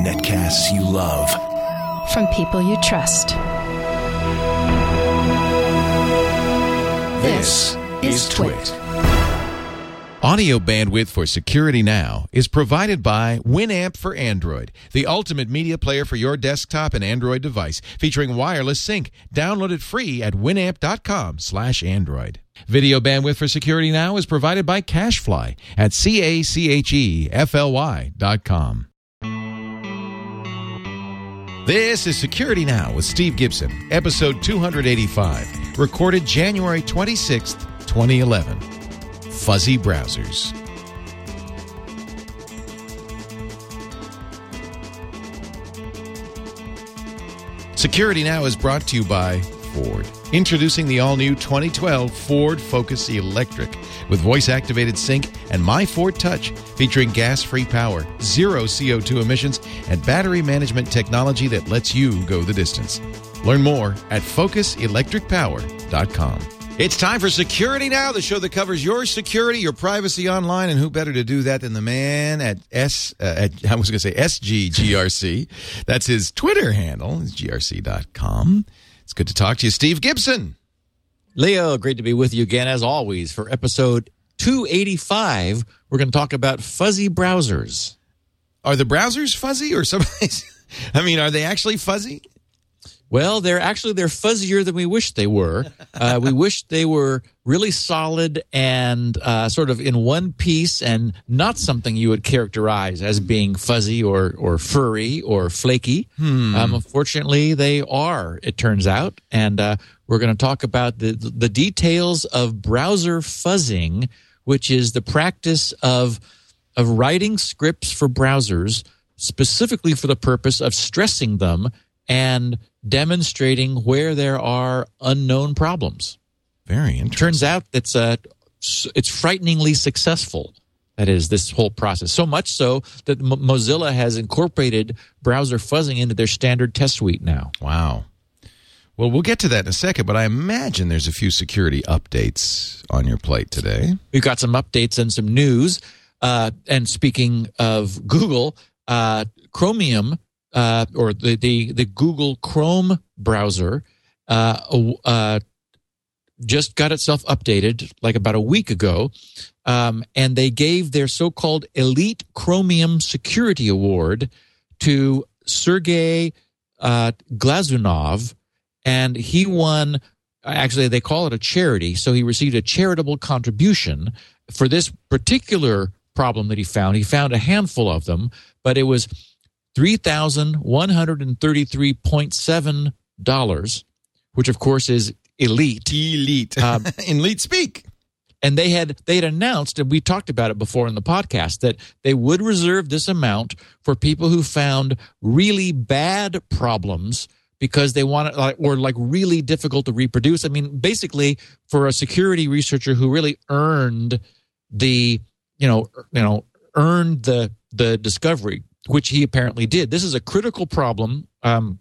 Netcasts you love. From people you trust. This is Twit. Audio bandwidth for Security Now is provided by Winamp for Android, the ultimate media player for your desktop and Android device, featuring wireless sync. Download it free at winamp.com/android. Video bandwidth for Security Now is provided by CacheFly at c a c h e f l y dot com. This is Security Now with Steve Gibson, episode 285, recorded January 26th, 2011 fuzzy browsers. Security Now is brought to you by Ford. Introducing the all new 2012 Ford Focus Electric with voice activated sync and My Ford Touch, featuring gas free power, zero CO2 emissions, and battery management technology that lets you go the distance. Learn more at focuselectricpower.com. It's time for Security Now, the show that covers your security, your privacy online, and who better to do that than the man at S. Uh, at, I was going to say SGGRC. That's his Twitter handle. It's grc.com. It's good to talk to you, Steve Gibson. Leo, great to be with you again, as always, for episode 285. We're going to talk about fuzzy browsers. Are the browsers fuzzy or something? I mean, are they actually fuzzy? Well, they're actually they're fuzzier than we wish they were. Uh, we wish they were really solid and uh, sort of in one piece, and not something you would characterize as being fuzzy or or furry or flaky. Hmm. Um, unfortunately, they are. It turns out, and uh, we're going to talk about the the details of browser fuzzing, which is the practice of of writing scripts for browsers specifically for the purpose of stressing them and demonstrating where there are unknown problems. Very interesting. Turns out it's uh, it's frighteningly successful. That is this whole process. So much so that Mo- Mozilla has incorporated browser fuzzing into their standard test suite now. Wow. Well, we'll get to that in a second, but I imagine there's a few security updates on your plate today. We've got some updates and some news. Uh, and speaking of Google, uh, Chromium uh, or the, the the Google Chrome browser uh, uh, just got itself updated like about a week ago, um, and they gave their so-called Elite Chromium Security Award to Sergey uh, Glazunov, and he won. Actually, they call it a charity, so he received a charitable contribution for this particular problem that he found. He found a handful of them, but it was $3,133.7, which of course is elite. Elite. Um, elite speak. And they had they had announced, and we talked about it before in the podcast, that they would reserve this amount for people who found really bad problems because they want it, or like really difficult to reproduce. I mean, basically, for a security researcher who really earned the, you know, you know, earned the the discovery, which he apparently did. This is a critical problem. Um,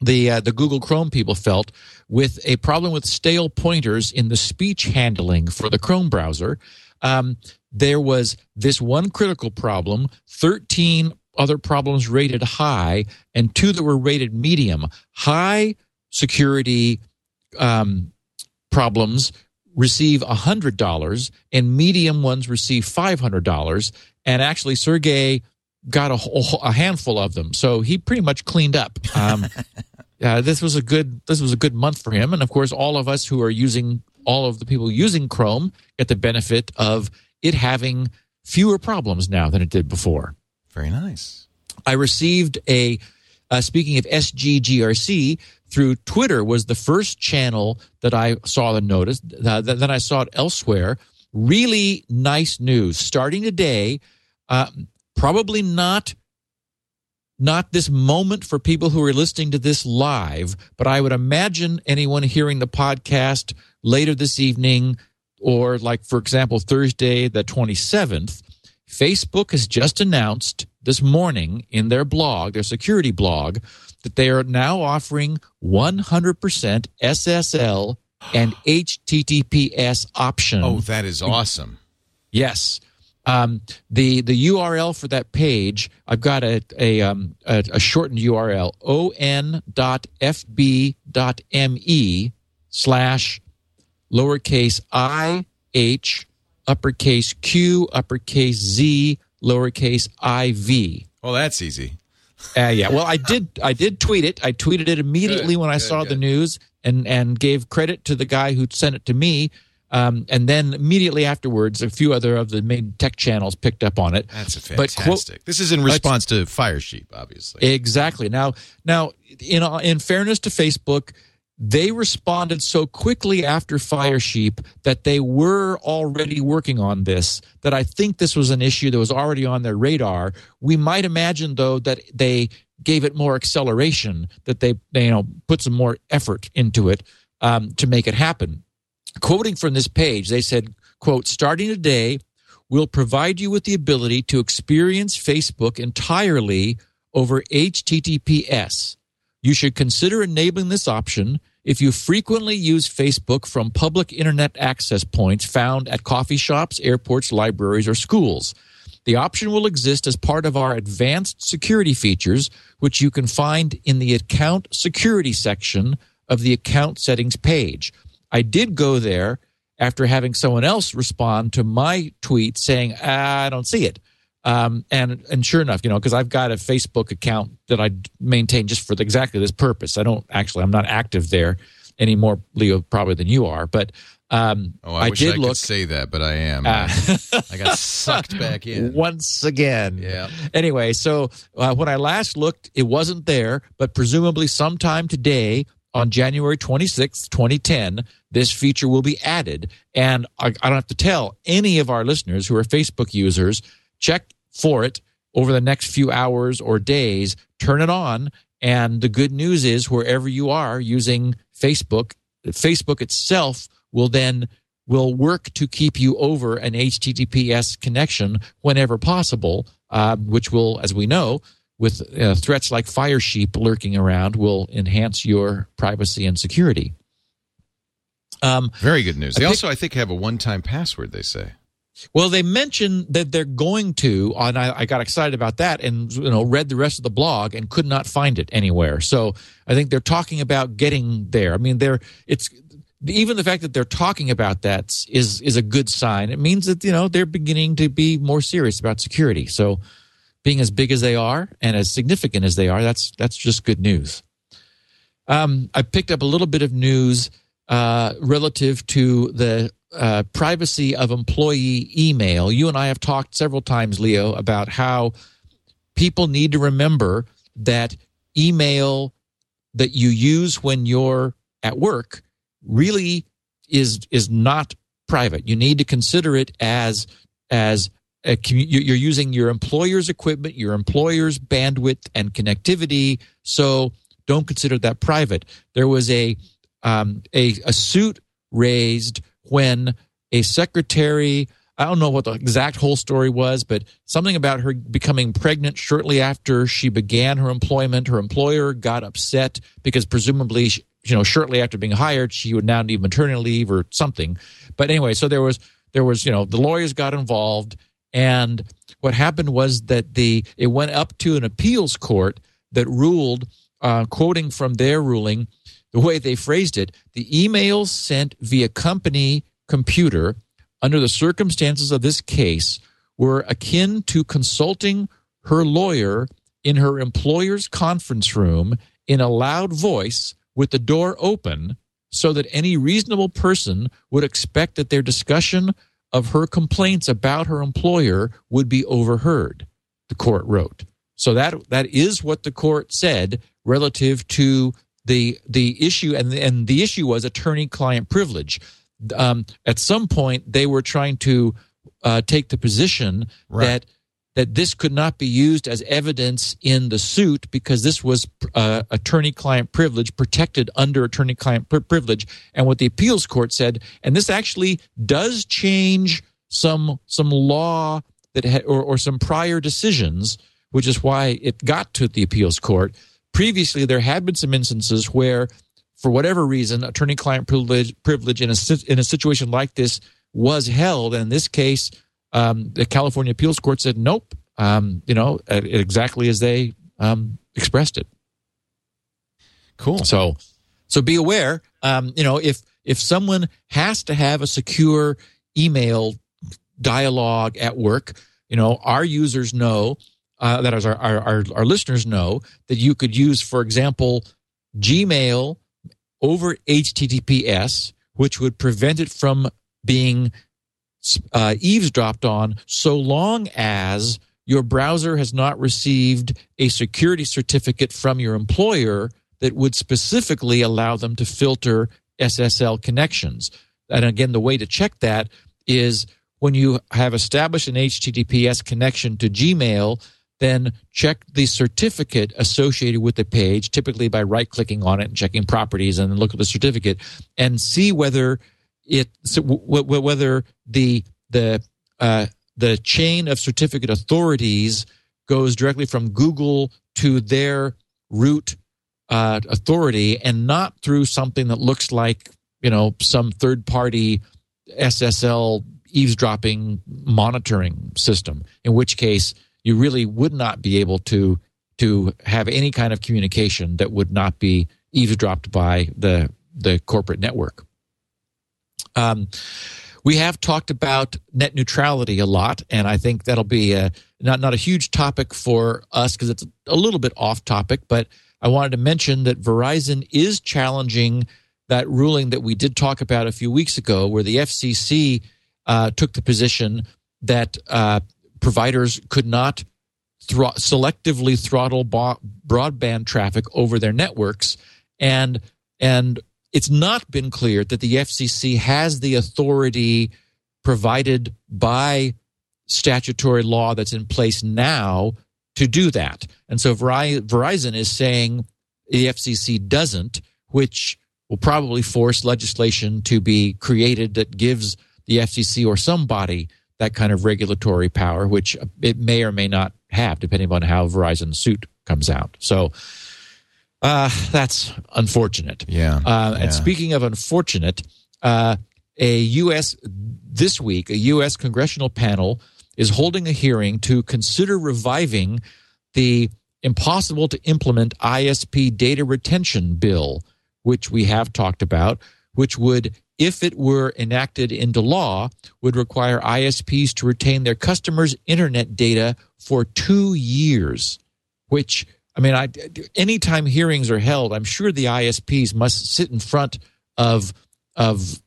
the uh, the Google Chrome people felt with a problem with stale pointers in the speech handling for the Chrome browser. Um, there was this one critical problem, 13 other problems rated high, and two that were rated medium. High security um, problems receive a $100, and medium ones receive $500. And actually, Sergey got a, a handful of them, so he pretty much cleaned up. Um, uh, this was a good this was a good month for him, and of course, all of us who are using all of the people using Chrome get the benefit of it having fewer problems now than it did before. Very nice. I received a uh, speaking of SGGRC through Twitter was the first channel that I saw the notice. Uh, then I saw it elsewhere. Really nice news starting today. Uh, probably not not this moment for people who are listening to this live, but I would imagine anyone hearing the podcast later this evening or like for example Thursday the 27th, Facebook has just announced this morning in their blog, their security blog, that they are now offering 100% SSL and HTTPS option. Oh, that is awesome. Yes. Um, the the URL for that page, I've got a a, um, a, a shortened URL on.fb.me slash lowercase i h uppercase q uppercase z lowercase i v. Well, that's easy. Uh, yeah. Well, I did. I did tweet it. I tweeted it immediately Good, when I good, saw the news, and and gave credit to the guy who sent it to me. Um, and then immediately afterwards, a few other of the main tech channels picked up on it. That's a But fantastic. quote- this is in response to Fire Sheep, obviously. Exactly. Now, now, in in fairness to Facebook, they responded so quickly after Firesheep that they were already working on this. That I think this was an issue that was already on their radar. We might imagine, though, that they gave it more acceleration. That they, they you know put some more effort into it um, to make it happen. Quoting from this page, they said, "quote Starting today." we'll provide you with the ability to experience Facebook entirely over HTTPS. You should consider enabling this option if you frequently use Facebook from public internet access points found at coffee shops, airports, libraries, or schools. The option will exist as part of our advanced security features, which you can find in the account security section of the account settings page. I did go there after having someone else respond to my tweet saying, "Ah, I don't see it. Um, and and sure enough, you know, because I've got a Facebook account that I maintain just for exactly this purpose. I don't actually, I'm not active there any more, Leo, probably than you are. But um, oh, I, wish did I look could say that, but I am. Ah. I got sucked back in. once again. Yeah. Anyway, so uh, when I last looked, it wasn't there, but presumably sometime today on January 26th, 2010, this feature will be added. And I, I don't have to tell any of our listeners who are Facebook users, check for it over the next few hours or days, turn it on. And the good news is, wherever you are using Facebook, Facebook itself will then will work to keep you over an HTTPS connection whenever possible, uh, which will, as we know, with uh, threats like Firesheep lurking around, will enhance your privacy and security. Um, Very good news. They also, I think, have a one-time password. They say. well, they mentioned that they're going to, and I, I got excited about that, and you know, read the rest of the blog and could not find it anywhere. So I think they're talking about getting there. I mean, they're it's even the fact that they're talking about that is is a good sign. It means that you know they're beginning to be more serious about security. So being as big as they are and as significant as they are, that's that's just good news. Um, I picked up a little bit of news uh, relative to the uh, privacy of employee email. You and I have talked several times, Leo, about how people need to remember that email that you use when you're at work really is is not private. You need to consider it as as commu- you- you're using your employer's equipment, your employer's bandwidth and connectivity. So don't consider that private. There was a um, a, a suit raised when a secretary. I don't know what the exact whole story was, but something about her becoming pregnant shortly after she began her employment. Her employer got upset because presumably, she- you know, shortly after being hired, she would now need maternity leave or something. But anyway, so there was there was you know the lawyers got involved, and what happened was that the it went up to an appeals court that ruled, uh, quoting from their ruling, the way they phrased it, the emails sent via company computer under the circumstances of this case were akin to consulting her lawyer in her employer's conference room in a loud voice with the door open so that any reasonable person would expect that their discussion of her complaints about her employer would be overheard the court wrote so that that is what the court said relative to the the issue and and the issue was attorney client privilege um, at some point they were trying to uh, take the position Right. that that this could not be used as evidence in the suit because this was uh, attorney client privilege protected under attorney client privilege. And what the appeals court said and this actually does change some some law that ha- or, or some prior decisions which is why it got to the appeals court. Previously there had been some instances where for whatever reason attorney client privilege privilege in a in a situation like this was held. And in this case um, the California appeals court said nope. Um, you know, exactly as they um, expressed it. Cool. So, so be aware. Um, you know, if if someone has to have a secure email dialogue at work, you know, our users know uh, that is our, our, our our listeners know that you could use, for example, Gmail over HTTPS, which would prevent it from being uh, eavesdropped on, so long as your browser has not received a security certificate from your employer that would specifically allow them to filter SSL connections. And again, the way to check that is when you have established an HTTPS connection to Gmail, then check the certificate associated with the page, typically by right clicking on it and checking properties and then look at the certificate and see whether it whether the the uh, the chain of certificate authorities goes directly from Google to their root uh, authority and not through something that looks like you know some third party SSL eavesdropping monitoring system. In which case, you really would not be able to to have any kind of communication that would not be eavesdropped by the the corporate network. Um, we have talked about net neutrality a lot, and I think that'll be a, not not a huge topic for us because it's a little bit off topic, but I wanted to mention that Verizon is challenging that ruling that we did talk about a few weeks ago, where the FCC uh, took the position that uh, providers could not thro- selectively throttle bo- broadband traffic over their networks, and and it's not been clear that the FCC has the authority provided by statutory law that's in place now to do that. And so Verizon is saying the FCC doesn't, which will probably force legislation to be created that gives the FCC or somebody that kind of regulatory power, which it may or may not have, depending on how Verizon's suit comes out. So uh, that's unfortunate. Yeah. Uh, yeah. And speaking of unfortunate, uh, a U.S. this week, a U.S. congressional panel is holding a hearing to consider reviving the impossible to implement ISP data retention bill, which we have talked about, which would, if it were enacted into law, would require ISPs to retain their customers' internet data for two years, which I mean, I, anytime hearings are held, I'm sure the ISPs must sit in front of of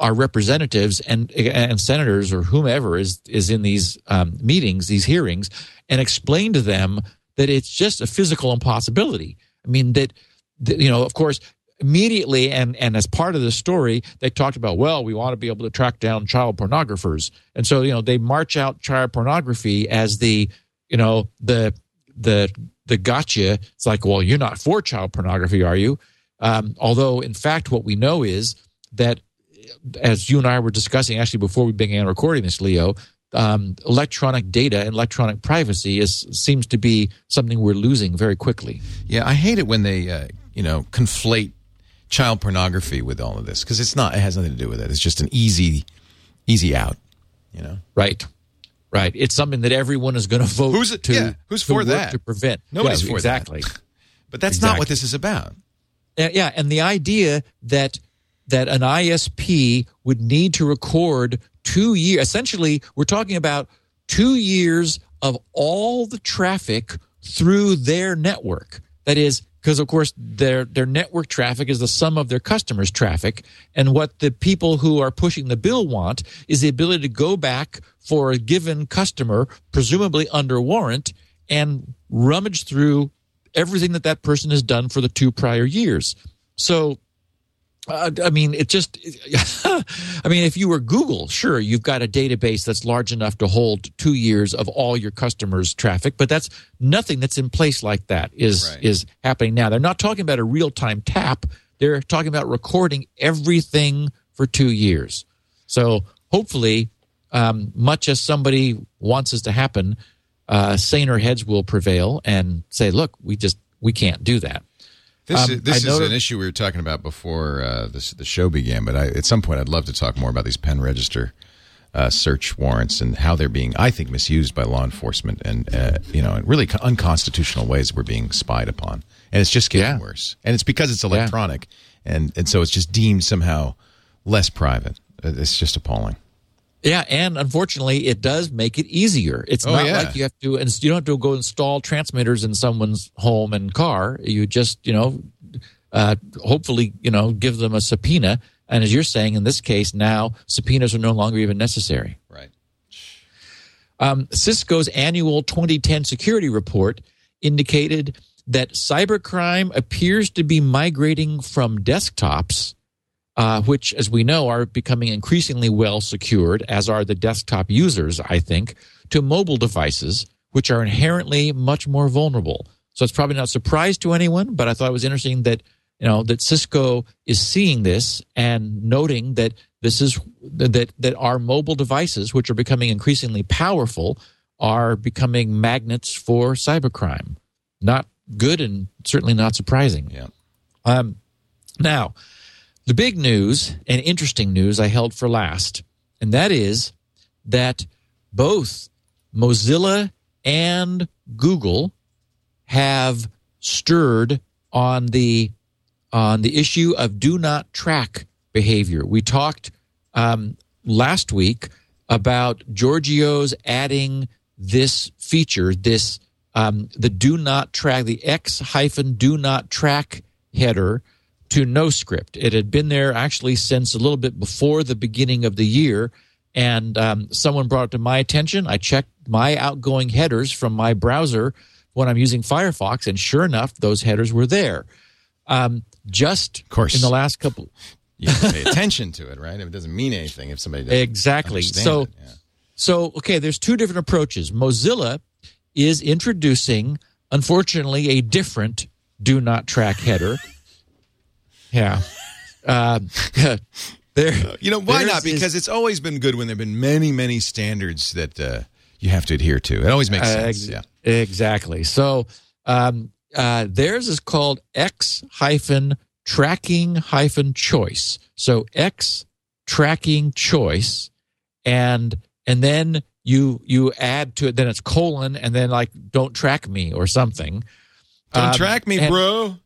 our representatives and and senators or whomever is is in these um, meetings, these hearings, and explain to them that it's just a physical impossibility. I mean that, that you know, of course, immediately and and as part of the story, they talked about well, we want to be able to track down child pornographers, and so you know they march out child pornography as the you know the the the gotcha. It's like, well, you're not for child pornography, are you? Um, although, in fact, what we know is that as you and I were discussing actually before we began recording this, Leo, um, electronic data and electronic privacy is seems to be something we're losing very quickly. Yeah, I hate it when they uh, you know conflate child pornography with all of this because it's not. It has nothing to do with it. It's just an easy easy out. You know, right. Right. It's something that everyone is going to vote Who's it, to, yeah, who's for that? to prevent. Nobody's yeah, for exactly. that. But that's exactly. not what this is about. Yeah, and the idea that that an ISP would need to record two years. Essentially, we're talking about two years of all the traffic through their network. That is, because of course their their network traffic is the sum of their customers' traffic, and what the people who are pushing the bill want is the ability to go back for a given customer, presumably under warrant, and rummage through everything that that person has done for the two prior years. So uh, I mean, it just, I mean, if you were Google, sure, you've got a database that's large enough to hold two years of all your customers' traffic, but that's nothing that's in place like that is, right. is happening now. They're not talking about a real time tap. They're talking about recording everything for two years. So hopefully, um, much as somebody wants this to happen, uh, saner heads will prevail and say, look, we just, we can't do that. This, um, is, this is an issue we were talking about before uh, this, the show began, but I, at some point I'd love to talk more about these pen register uh, search warrants and how they're being, I think, misused by law enforcement and uh, you know, in really unconstitutional ways we're being spied upon, and it's just getting Yeah. worse. And it's because it's electronic, and and so it's just deemed somehow less private. Uh, It's just appalling. Yeah, and unfortunately, it does make it easier. It's Oh, not yeah. like you have to, and you don't have to go install transmitters in someone's home and car. You just, you know, uh, hopefully, you know, give them a subpoena. And as you're saying, in this case, now subpoenas are no longer even necessary. Right. Um, Cisco's annual 2010 security report indicated that cybercrime appears to be migrating from desktops, uh, which, as we know, are becoming increasingly well secured, as are the desktop users, I think, to mobile devices, which are inherently much more vulnerable. So it's probably not a surprise to anyone, but I thought it was interesting that you know that Cisco is seeing this and noting that this is that that our mobile devices, which are becoming increasingly powerful, are becoming magnets for cybercrime. Not good and certainly not surprising. Yeah. Um, now, the big news and interesting news I held for last, and that is that both Mozilla and Google have stirred on the on the issue of do not track behavior. We talked um, last week about Giorgio's adding this feature, this um, the do not track, the X hyphen do not track header to NoScript. It had been there actually since a little bit before the beginning of the year, and um, someone brought it to my attention. I checked my outgoing headers from my browser when I'm using Firefox, and sure enough, those headers were there. Um, just Of course. in the last couple, You have to pay attention to it, right? It doesn't mean anything if somebody doesn't Exactly. So- it. Yeah. So, okay, there's two different approaches. Mozilla is introducing, unfortunately, a different do not track header. Yeah. Um, there, You know why not? Because it's always been good when there've been many, many standards that uh, you have to adhere to. It always makes Uh, sense. ex- yeah. Exactly. So um, uh, theirs is called X hyphen tracking hyphen choice. So X tracking choice, and and then you you add to it. Then it's colon, and then like don't track me or something. Don't Um, track me, and- bro.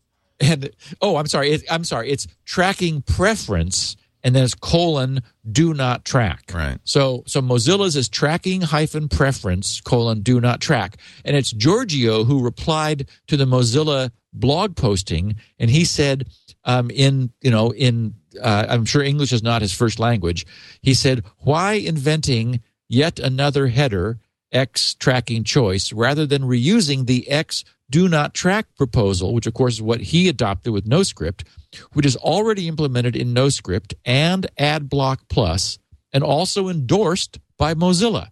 And oh i'm sorry it, i'm sorry it's tracking preference and then it's colon do not track. Right. so so mozilla's is tracking hyphen preference colon do not track. And it's giorgio who replied to the mozilla blog posting and he said um, in you know in uh, i'm sure english is not his first language. He said why inventing yet another header x tracking choice rather than reusing the x do not track proposal which of course is what he adopted with noscript which is already implemented in noscript and adblock plus and also endorsed by mozilla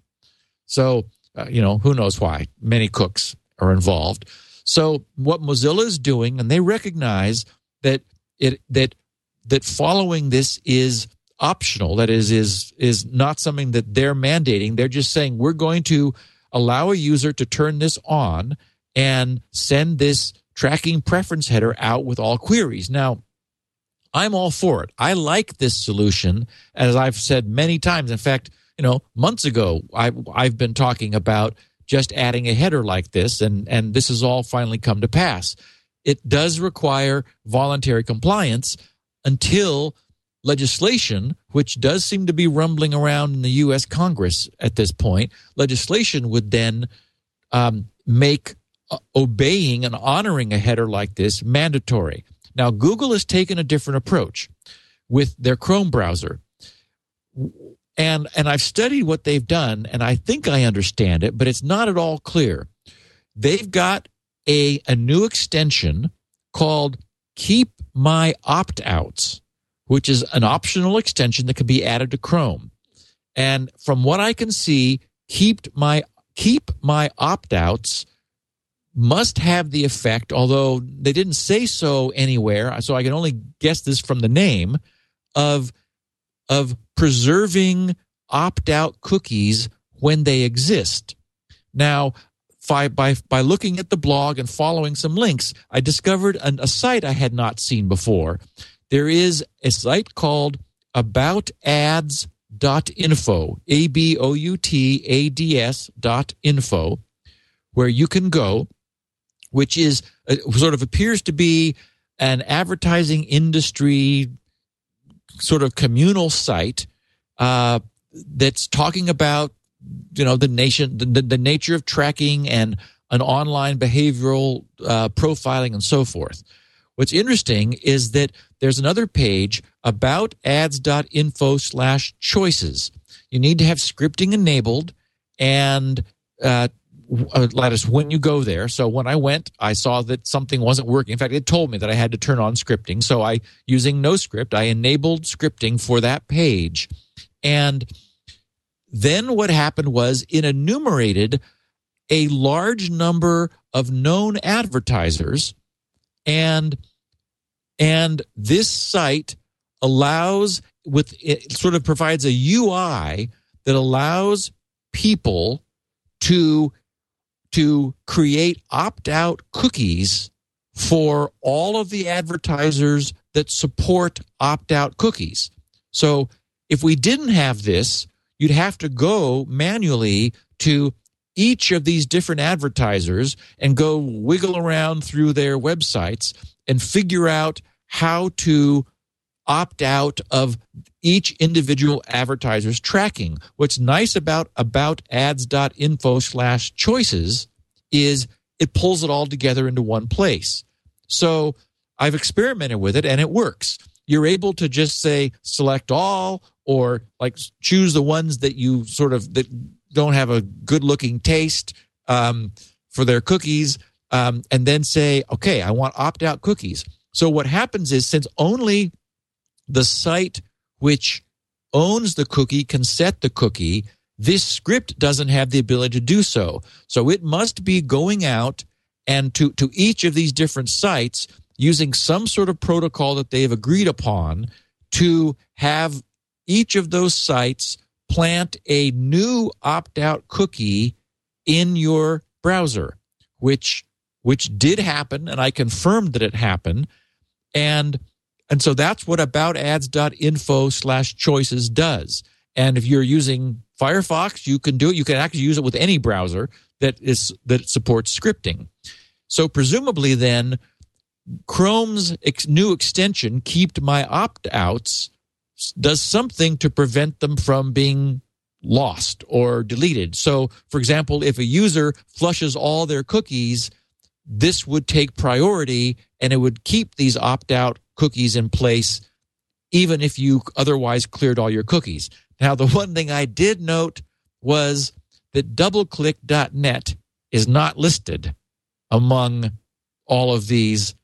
so, uh, you know, who knows why? Many cooks are involved. So, what Mozilla is doing, and they recognize that it that that following this is optional. That is is is not something that they're mandating. They're just saying we're going to allow a user to turn this on and send this tracking preference header out with all queries. Now, I'm all for it. I like this solution, as I've said many times. In fact, you know, months ago, I, I've been talking about just adding a header like this, and and this has all finally come to pass. It does require voluntary compliance until legislation, which does seem to be rumbling around in the U.S. Congress at this point, legislation would then um, make obeying and honoring a header like this mandatory. Now, Google has taken a different approach with their Chrome browser. And and I've studied what they've done and I think I understand it, but it's not at all clear. They've got a a new extension called Keep My Opt-outs, which is an optional extension that can be added to Chrome. And from what I can see, keep my keep my opt-outs must have the effect, although they didn't say so anywhere, so I can only guess this from the name, of of preserving opt-out cookies when they exist. Now, by, by, by looking at the blog and following some links, I discovered an, a site I had not seen before. There is a site called aboutads.info, info a b o u t a d s dot info where you can go which is uh, sort of appears to be an advertising industry sort of communal site uh, that's talking about you know the nation the, the nature of tracking and an online behavioral uh, profiling and so forth. What's interesting is that there's another page about ads.info slash choices. You need to have scripting enabled and uh, uh, Lattice, when you go there. So when I went, I saw that something wasn't working. In fact, it told me that I had to turn on scripting. So I, using NoScript, I enabled scripting for that page. And then what happened was it enumerated a large number of known advertisers and and this site allows with it sort of provides a UI that allows people to to create opt out cookies for all of the advertisers that support opt out cookies. So if we didn't have this, you'd have to go manually to each of these different advertisers and go wiggle around through their websites and figure out how to opt out of each individual advertiser's tracking. What's nice about about ads.info slash choices is it pulls it all together into one place. So I've experimented with it and it works. You're able to just say select all or like choose the ones that you sort of that don't have a good looking taste um, for their cookies um, and then say, okay, I want opt out cookies. So what happens is since only the site which owns the cookie can set the cookie. This script doesn't have the ability to do so. So it must be going out and to, to each of these different sites using some sort of protocol that they've agreed upon to have each of those sites plant a new opt out cookie in your browser, which which did happen, and I confirmed that it happened. And and so that's what about ads.info slash choices does. And if you're using Firefox, you can do it. You can actually use it with any browser that is that supports scripting. So presumably then Chrome's ex- new extension, Keep My Opt Outs, does something to prevent them from being lost or deleted. So, for example, if a user flushes all their cookies, this would take priority and it would keep these opt out cookies in place, even if you otherwise cleared all your cookies. Now, the one thing I did note was that doubleclick.net is not listed among all of these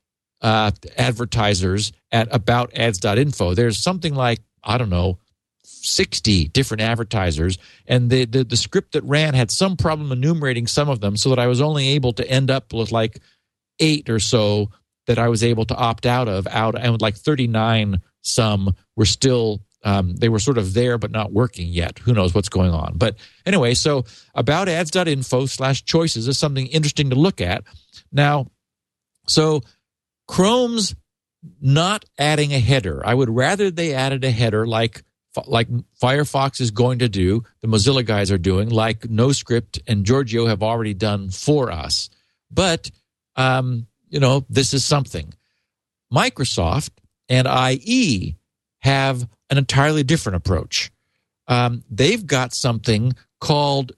uh, advertisers at aboutads.info. There's something like, I don't know, 60 different advertisers. And the, the, the script that ran had some problem enumerating some of them so that I was only able to end up with like eight or so that I was able to opt out of out and like 39 some were still um, they were sort of there but not working yet. Who knows what's going on? But anyway, so about ads.info slash choices is something interesting to look at. Now, so Chrome's not adding a header. I would rather they added a header like like Firefox is going to do, the Mozilla guys are doing, like NoScript and Giorgio have already done for us. But um, you know, this is something. Microsoft and IE have an entirely different approach. Um, they've got something called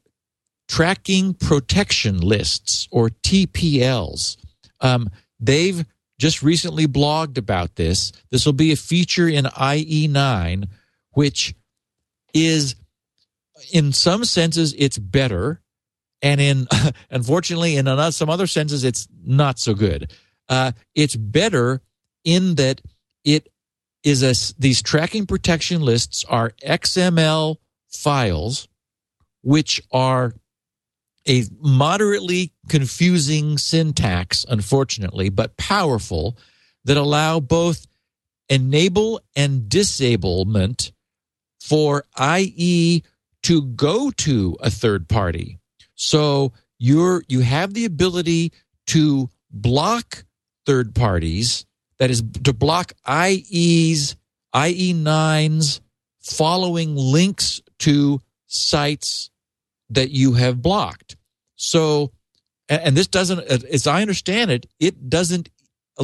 tracking protection lists or TPLs. Um, they've just recently blogged about this. This will be a feature in IE9, which is, in some senses, it's better and in unfortunately in some other senses it's not so good. Uh, it's better in that it is a these tracking protection lists are xml files which are a moderately confusing syntax unfortunately but powerful that allow both enable and disablement for IE to go to a third party so you're you have the ability to block third parties, that is to block IE's IE9's following links to sites that you have blocked. So, and this doesn't, as I understand it, it doesn't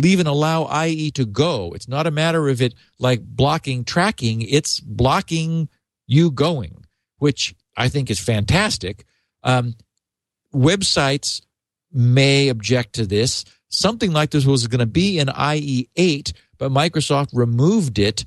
even allow IE to go. It's not a matter of it like blocking tracking, it's blocking you going, which I think is fantastic. Um, websites may object to this. Something like this was going to be in IE 8, but Microsoft removed it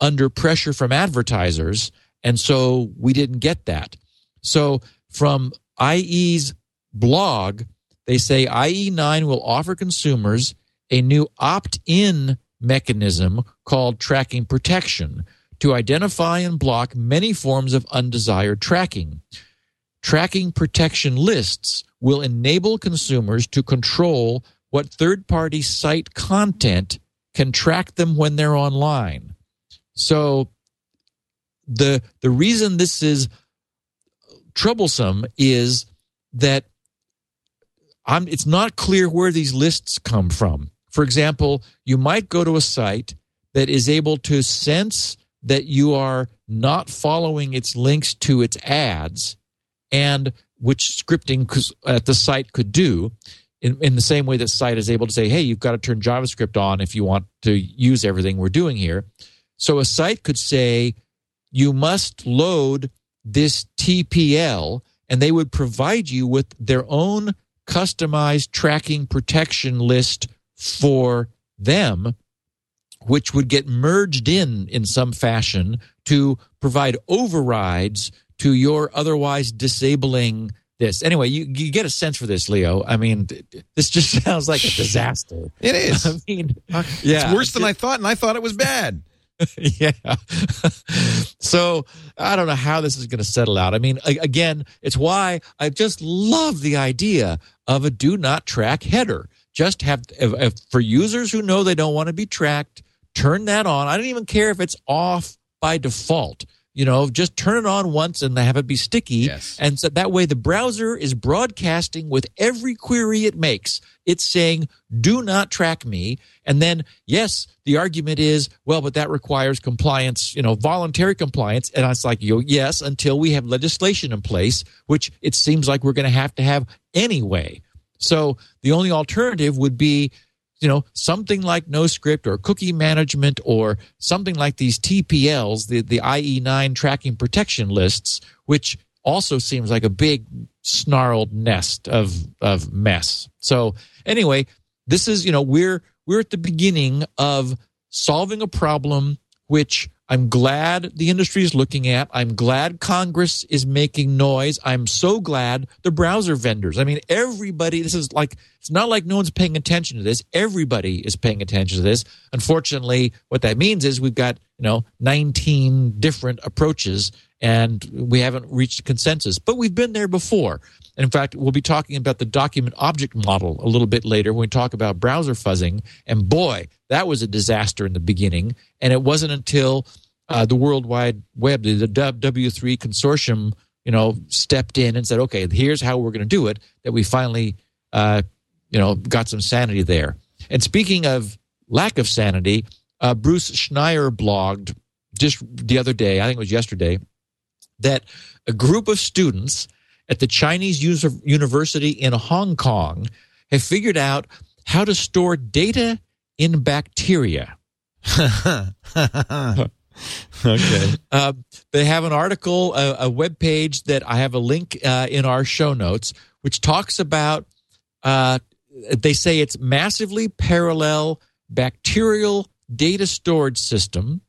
under pressure from advertisers. And so we didn't get that. So from IE's blog, they say IE9 will offer consumers a new opt in mechanism called tracking protection to identify and block many forms of undesired tracking. Tracking protection lists will enable consumers to control what third party site content can track them when they're online. So the the reason this is troublesome is that I'm, it's not clear where these lists come from. For example, you might go to a site that is able to sense that you are not following its links to its ads and which scripting at uh, the site could do in, in the same way that site is able to say, hey, you've got to turn JavaScript on if you want to use everything we're doing here. So a site could say, you must load this TPL, and they would provide you with their own customized tracking protection list for them, which would get merged in in some fashion to provide overrides to your otherwise disabling this. Anyway, you, you get a sense for this, Leo. I mean, this just sounds like a disaster. It is. I mean, yeah, it's worse than I thought, and I thought it was bad. yeah. so I don't know how this is going to settle out. I mean, again, it's why I just love the idea of a do not track header. Just have, if, if, for users who know they don't want to be tracked, turn that on. I don't even care if it's off by default. You know, just turn it on once and have it be sticky. Yes. And so that way the browser is broadcasting with every query it makes. It's saying, do not track me. And then, yes, the argument is, well, but that requires compliance, you know, voluntary compliance. And it's like, yo, yes, until we have legislation in place, which it seems like we're going to have to have anyway. So the only alternative would be you know, something like NoScript or cookie management or something like these TPLs, the, the IE9 tracking protection lists, which also seems like a big snarled nest of, of mess. So anyway, this is, you know, we're, we're at the beginning of solving a problem which I'm glad the industry is looking at. I'm glad Congress is making noise. I'm so glad the browser vendors. I mean, everybody, this is like, it's not like no one's paying attention to this. Everybody is paying attention to this. Unfortunately, what that means is we've got, you know, 19 different approaches and we haven't reached consensus, but we've been there before. In fact, we'll be talking about the document object model a little bit later when we talk about browser fuzzing. And boy, that was a disaster in the beginning. And it wasn't until uh, the World Wide Web, the W3 consortium, you know, stepped in and said, okay, here's how we're going to do it, that we finally, uh, you know, got some sanity there. And speaking of lack of sanity, uh, Bruce Schneier blogged just the other day, I think it was yesterday, that a group of students at the Chinese University in Hong Kong have figured out how to store data in bacteria. okay. Uh, they have an article, a, a web page that I have a link uh, in our show notes, which talks about. Uh, they say it's massively parallel bacterial data storage system,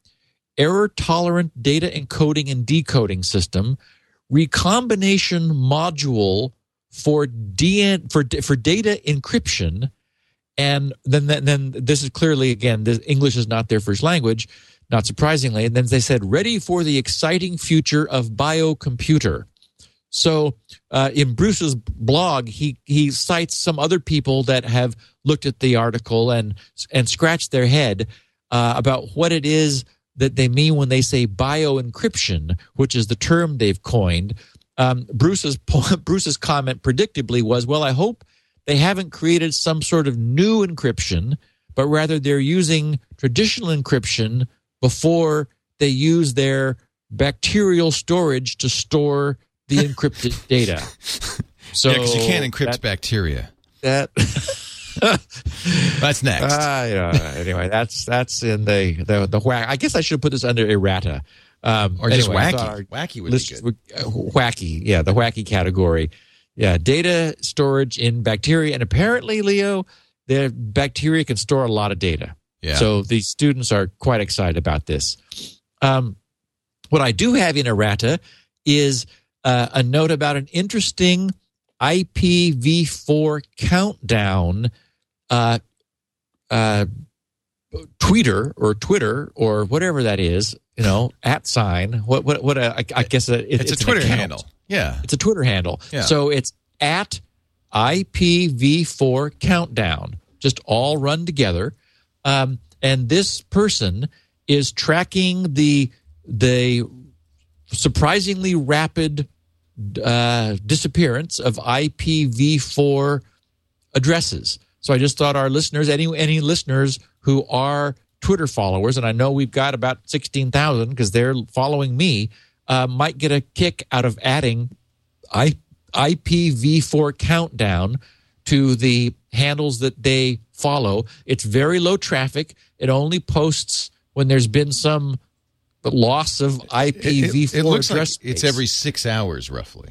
error tolerant data encoding and decoding system, recombination module for DN, for for data encryption, and then then this is clearly again the English is not their first language not surprisingly. And then they said, ready for the exciting future of biocomputer. So uh, in Bruce's blog, he, he cites some other people that have looked at the article and, and scratched their head uh, about what it is that they mean when they say bioencryption, which is the term they've coined. Um, Bruce's Bruce's comment predictably was, "Well, I hope they haven't created some sort of new encryption, but rather they're using traditional encryption before they use their bacterial storage to store the encrypted data. So yeah, because you can't encrypt that, bacteria. that That's next. Uh, yeah, anyway, that's that's in the the the whack. I guess I should put this under errata, um, or just anyway, I wacky. Wacky would list be good. uh, wacky, yeah, the wacky category. Yeah, data storage in bacteria, and apparently, Leo, the bacteria can store a lot of data. Yeah. So these students are quite excited about this. Um, what I do have in errata is uh, a note about an interesting IPv4 countdown uh, uh, tweeter or Twitter or whatever that is, you know, at sign. What what what? uh, I, I guess it, it's, it's a Twitter handle. Yeah. It's a Twitter handle. Yeah. So it's at IPv4 countdown, just all run together. Um, and this person is tracking the the surprisingly rapid uh, disappearance of IPv4 addresses. So I just thought our listeners, any any listeners who are Twitter followers, and I know we've got about sixteen thousand because they're following me, uh, might get a kick out of adding I, IPv4 countdown to the handles that they follow. It's very low traffic. It only posts when there's been some loss of IPv4 It, it looks like address it's every six hours, roughly.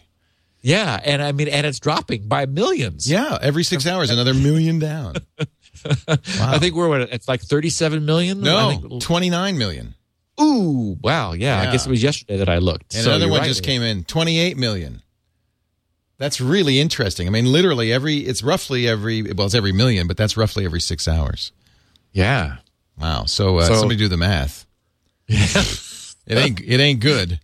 yeah, and I mean, and it's dropping by millions. Yeah, every six hours, another million down. I think we're at it's like 37 million. I No, think, 29 million. ooh, wow, yeah, I guess it was yesterday that I looked. And So another one right. just came in, 28 million. That's really interesting. I mean, literally every, it's roughly every, well, it's every million, but that's roughly every six hours. Yeah, Wow. So, uh, So- somebody do the math. Yeah. it ain't, it ain't good.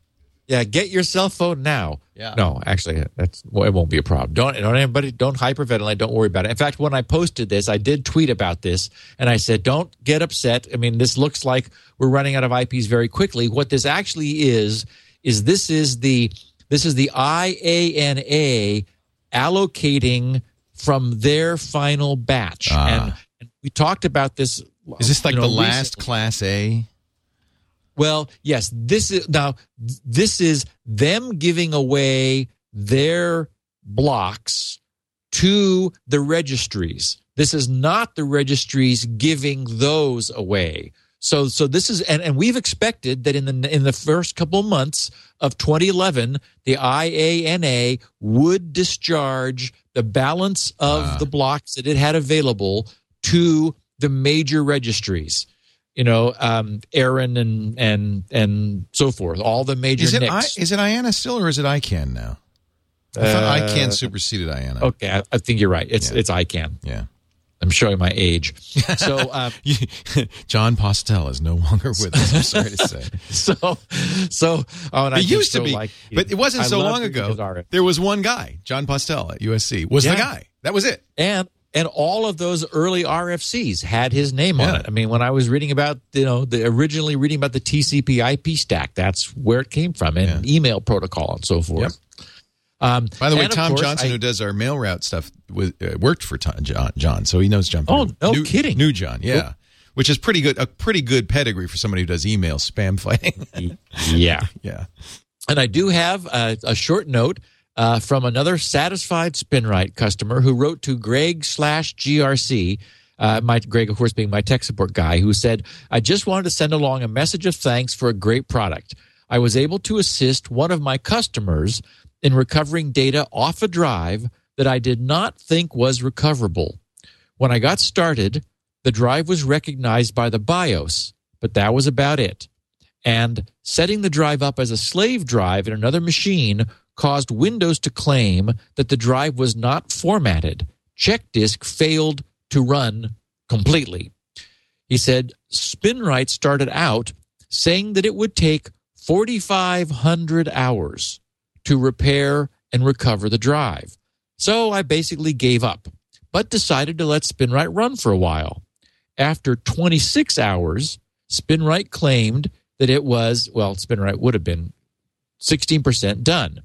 yeah. Get your cell phone now. Yeah. No, actually, that's well, it won't be a problem. Don't don't anybody don't hyperventilate. Don't worry about it. In fact, when I posted this, I did tweet about this, and I said, "Don't get upset." I mean, this looks like we're running out of IPs very quickly. What this actually is is this is the this is the IANA allocating from their final batch, Ah. and, and we talked about this. Is this like you know, the last recently. class A? Well, yes, this is now this is them giving away their blocks to the registries. This is not the registries giving those away. So so this is and, and we've expected that in the in the first couple months of 2011 the IANA would discharge the balance of the blocks that it had available to the major registries you know, um, ARIN and and and so forth. All the major Is it, I, is it IANA still or is it ICANN now? I thought Uh, ICANN superseded IANA. okay, I, I think you're right. It's Yeah. it's ICANN. Yeah. I'm showing my age. So um, Jon Postel is no longer with us. I'm sorry to say. so so oh, and I It just used to so be, like- but it wasn't I so long ago. There was one guy, Jon Postel at USC, was Yeah. the guy. That was it. and and all of those early RFCs had his name on it. I mean, when I was reading about you know the originally reading about the TCP/IP stack, that's where it came from, and email protocol and so forth. Um, By the way, Tom course, Johnson, I- who does our mail route stuff, was, uh, worked for Tom, John, John, so he knows John. Oh, no new, kidding. New John, yeah, which is pretty good. A pretty good pedigree for somebody who does email spam fighting. yeah. yeah, And I do have a, a short note uh, from another satisfied SpinRite customer who wrote to Greg slash GRC. Uh, my Greg, of course, being my tech support guy, who said, "I just wanted to send along a message of thanks for a great product. I was able to assist one of my customers in recovering data off a drive that I did not think was recoverable. When I got started, the drive was recognized by the BIOS, but that was about it and setting the drive up as a slave drive in another machine caused Windows to claim that the drive was not formatted. Check disk failed to run completely. He said SpinRite started out saying that it would take 4,500 hours to repair and recover the drive. So I basically gave up, but decided to let SpinRite run for a while. After 26 hours, SpinRite claimed that it was, well, SpinRite would have been 16% done.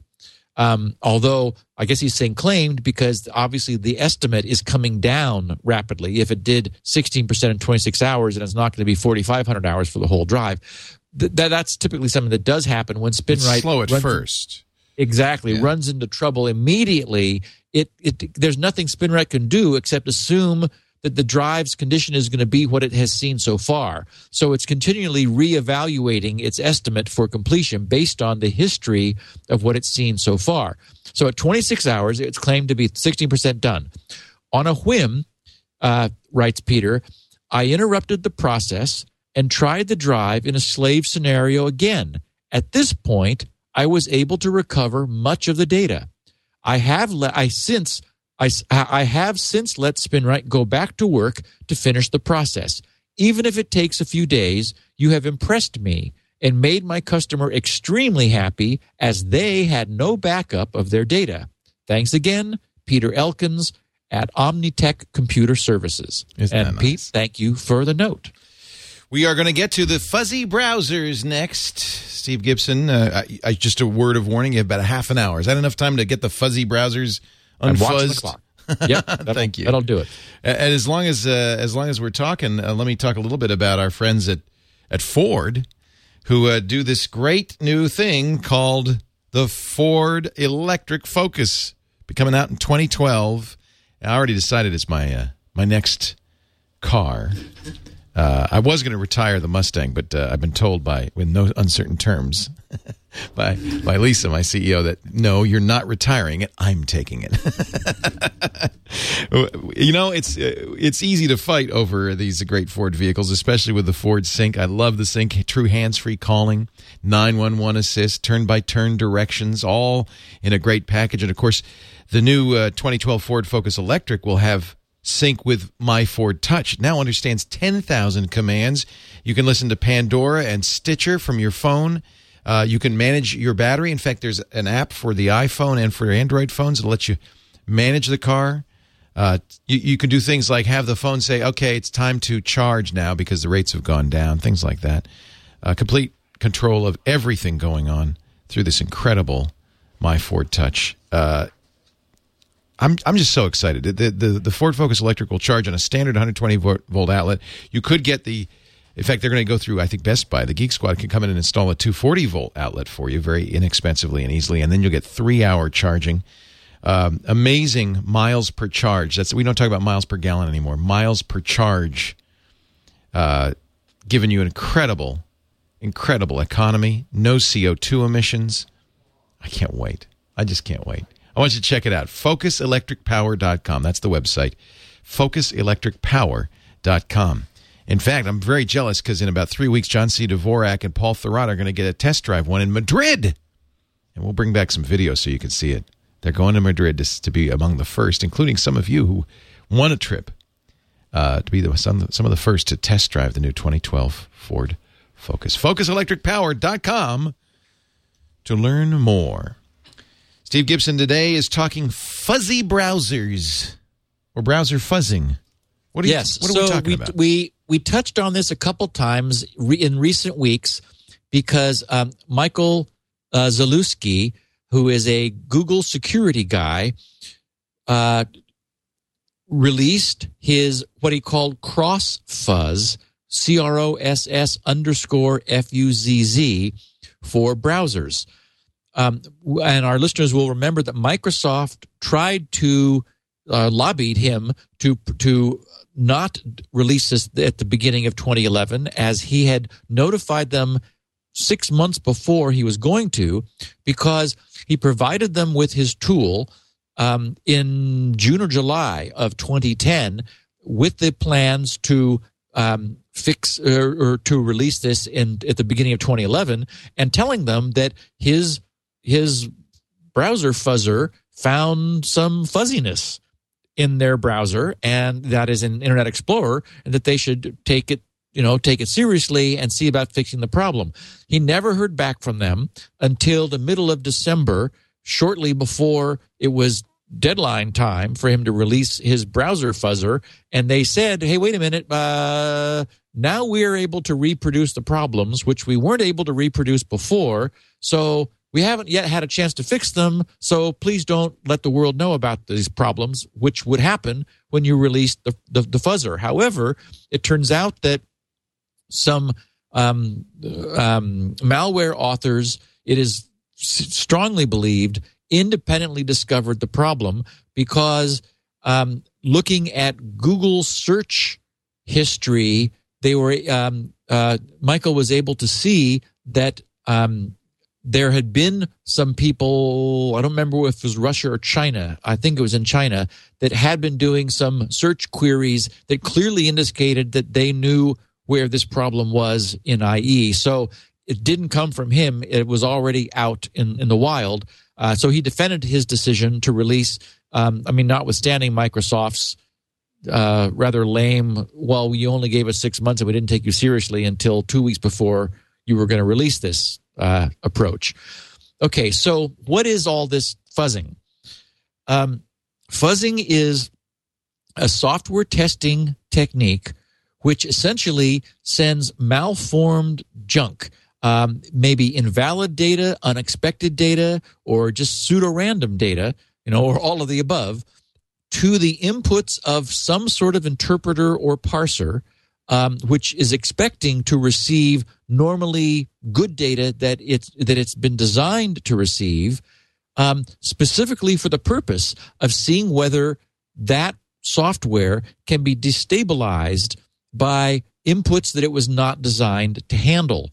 Um, although I guess he's saying claimed because obviously the estimate is coming down rapidly. If it did 16% in 26 hours, and it's not going to be 4,500 hours for the whole drive. th- that's typically something that does happen when SpinRite slow at first. Exactly Yeah. runs into trouble immediately. It it there's nothing SpinRite can do except assume that the drive's condition is going to be what it has seen so far. So it's continually reevaluating its estimate for completion based on the history of what it's seen so far. So at 26 hours, it's claimed to be 16% done. On a whim, uh, writes Peter, I interrupted the process and tried the drive in a slave scenario again. At this point, I was able to recover much of the data. I have le- I since I, I have since let SpinRite go back to work to finish the process. Even if it takes a few days, you have impressed me and made my customer extremely happy as they had no backup of their data. Thanks again, Peter Elkins at Omnitech Computer Services. Isn't and nice? Pete, thank you for the note. We are going to get to the fuzzy browsers next. Steve Gibson, uh, I, I, just a word of warning: you have about a half an hour. Is that enough time to get the fuzzy browsers I'm watching the unfuzzed? clock. Thank you. That'll do it. And as long as uh, as long as we're talking, uh, let me talk a little bit about our friends at at Ford, who uh, do this great new thing called the Ford Electric Focus, be coming out in 2012. I already decided it's my uh, my next car. Uh, I was going to retire the Mustang, but uh, I've been told by with no uncertain terms by by Lisa, my CEO, that no, you're not retiring it. I'm taking it. you know, it's uh, it's easy to fight over these great Ford vehicles, especially with the Ford Sync. I love the Sync, true hands-free calling, 911 assist, turn-by-turn directions, all in a great package. And of course, the new uh, 2012 Ford Focus Electric will have sync with my Ford Touch. Now understands 10,000 commands. You can listen to Pandora and Stitcher from your phone. Uh, you can manage your battery. In fact, there's an app for the iPhone and for Android phones that lets you manage the car. Uh, you, you can do things like have the phone say, okay, it's time to charge now because the rates have gone down, things like that. Uh, complete control of everything going on through this incredible My Ford Touch. Uh, I'm I'm just so excited. The, the the Ford Focus Electric will charge on a standard 120 volt, outlet. You could get the in fact, they're going to go through, I think, Best Buy. The Geek Squad can come in and install a 240 volt outlet for you very inexpensively and easily, and then you'll get three hour charging. Um, amazing miles per charge. That's we don't talk about miles per gallon anymore. Miles per charge, uh, giving you an incredible, incredible economy. No CO two emissions. I can't wait. I just can't wait. I want you to check it out. FocusElectricPower.com. That's the website. FocusElectricPower.com. In fact, I'm very jealous because in about three weeks, John C. Dvorak and Paul Thurrott are going to get a test drive one in Madrid. And we'll bring back some videos so you can see it. They're going to Madrid to, to be among the first, including some of you who won a trip uh, to be the, some, some of the first to test drive the new 2012 Ford Focus. FocusElectricPower.com to learn more. Steve Gibson today is talking fuzzy browsers or browser fuzzing. What are, yes. you, what are so we talking we, about? we we touched on this a couple times re- in recent weeks because um, Michael uh, Zalewski, who is a Google security guy, uh, released his what he called cross fuzz, C R O S S underscore F U Z Z, for browsers. Um, and our listeners will remember that Microsoft tried to uh, lobbied him to to not release this at the beginning of 2011, as he had notified them six months before he was going to, because he provided them with his tool um, in June or July of 2010 with the plans to um, fix or, or to release this in at the beginning of 2011, and telling them that his his browser fuzzer found some fuzziness in their browser and that is in internet explorer and that they should take it you know take it seriously and see about fixing the problem. He never heard back from them until the middle of december shortly before it was deadline time for him to release his browser fuzzer and they said hey wait a minute uh, now we're able to reproduce the problems which we weren't able to reproduce before so we haven't yet had a chance to fix them, so please don't let the world know about these problems, which would happen when you release the, the, the fuzzer. However, it turns out that some um, um, malware authors, it is strongly believed, independently discovered the problem because um, looking at Google search history, they were um, uh, Michael was able to see that um, there had been some people, I don't remember if it was Russia or China, I think it was in China, that had been doing some search queries that clearly indicated that they knew where this problem was in IE. So it didn't come from him, it was already out in, in the wild. Uh, so he defended his decision to release, um, I mean, notwithstanding Microsoft's uh, rather lame, well, you only gave us six months and we didn't take you seriously until two weeks before you were going to release this uh, approach. Okay, so what is all this fuzzing? Um, fuzzing is a software testing technique which essentially sends malformed junk, um, maybe invalid data, unexpected data, or just pseudo random data, you know, or all of the above, to the inputs of some sort of interpreter or parser um, which is expecting to receive normally good data that it's that it's been designed to receive, um, specifically for the purpose of seeing whether that software can be destabilized by inputs that it was not designed to handle.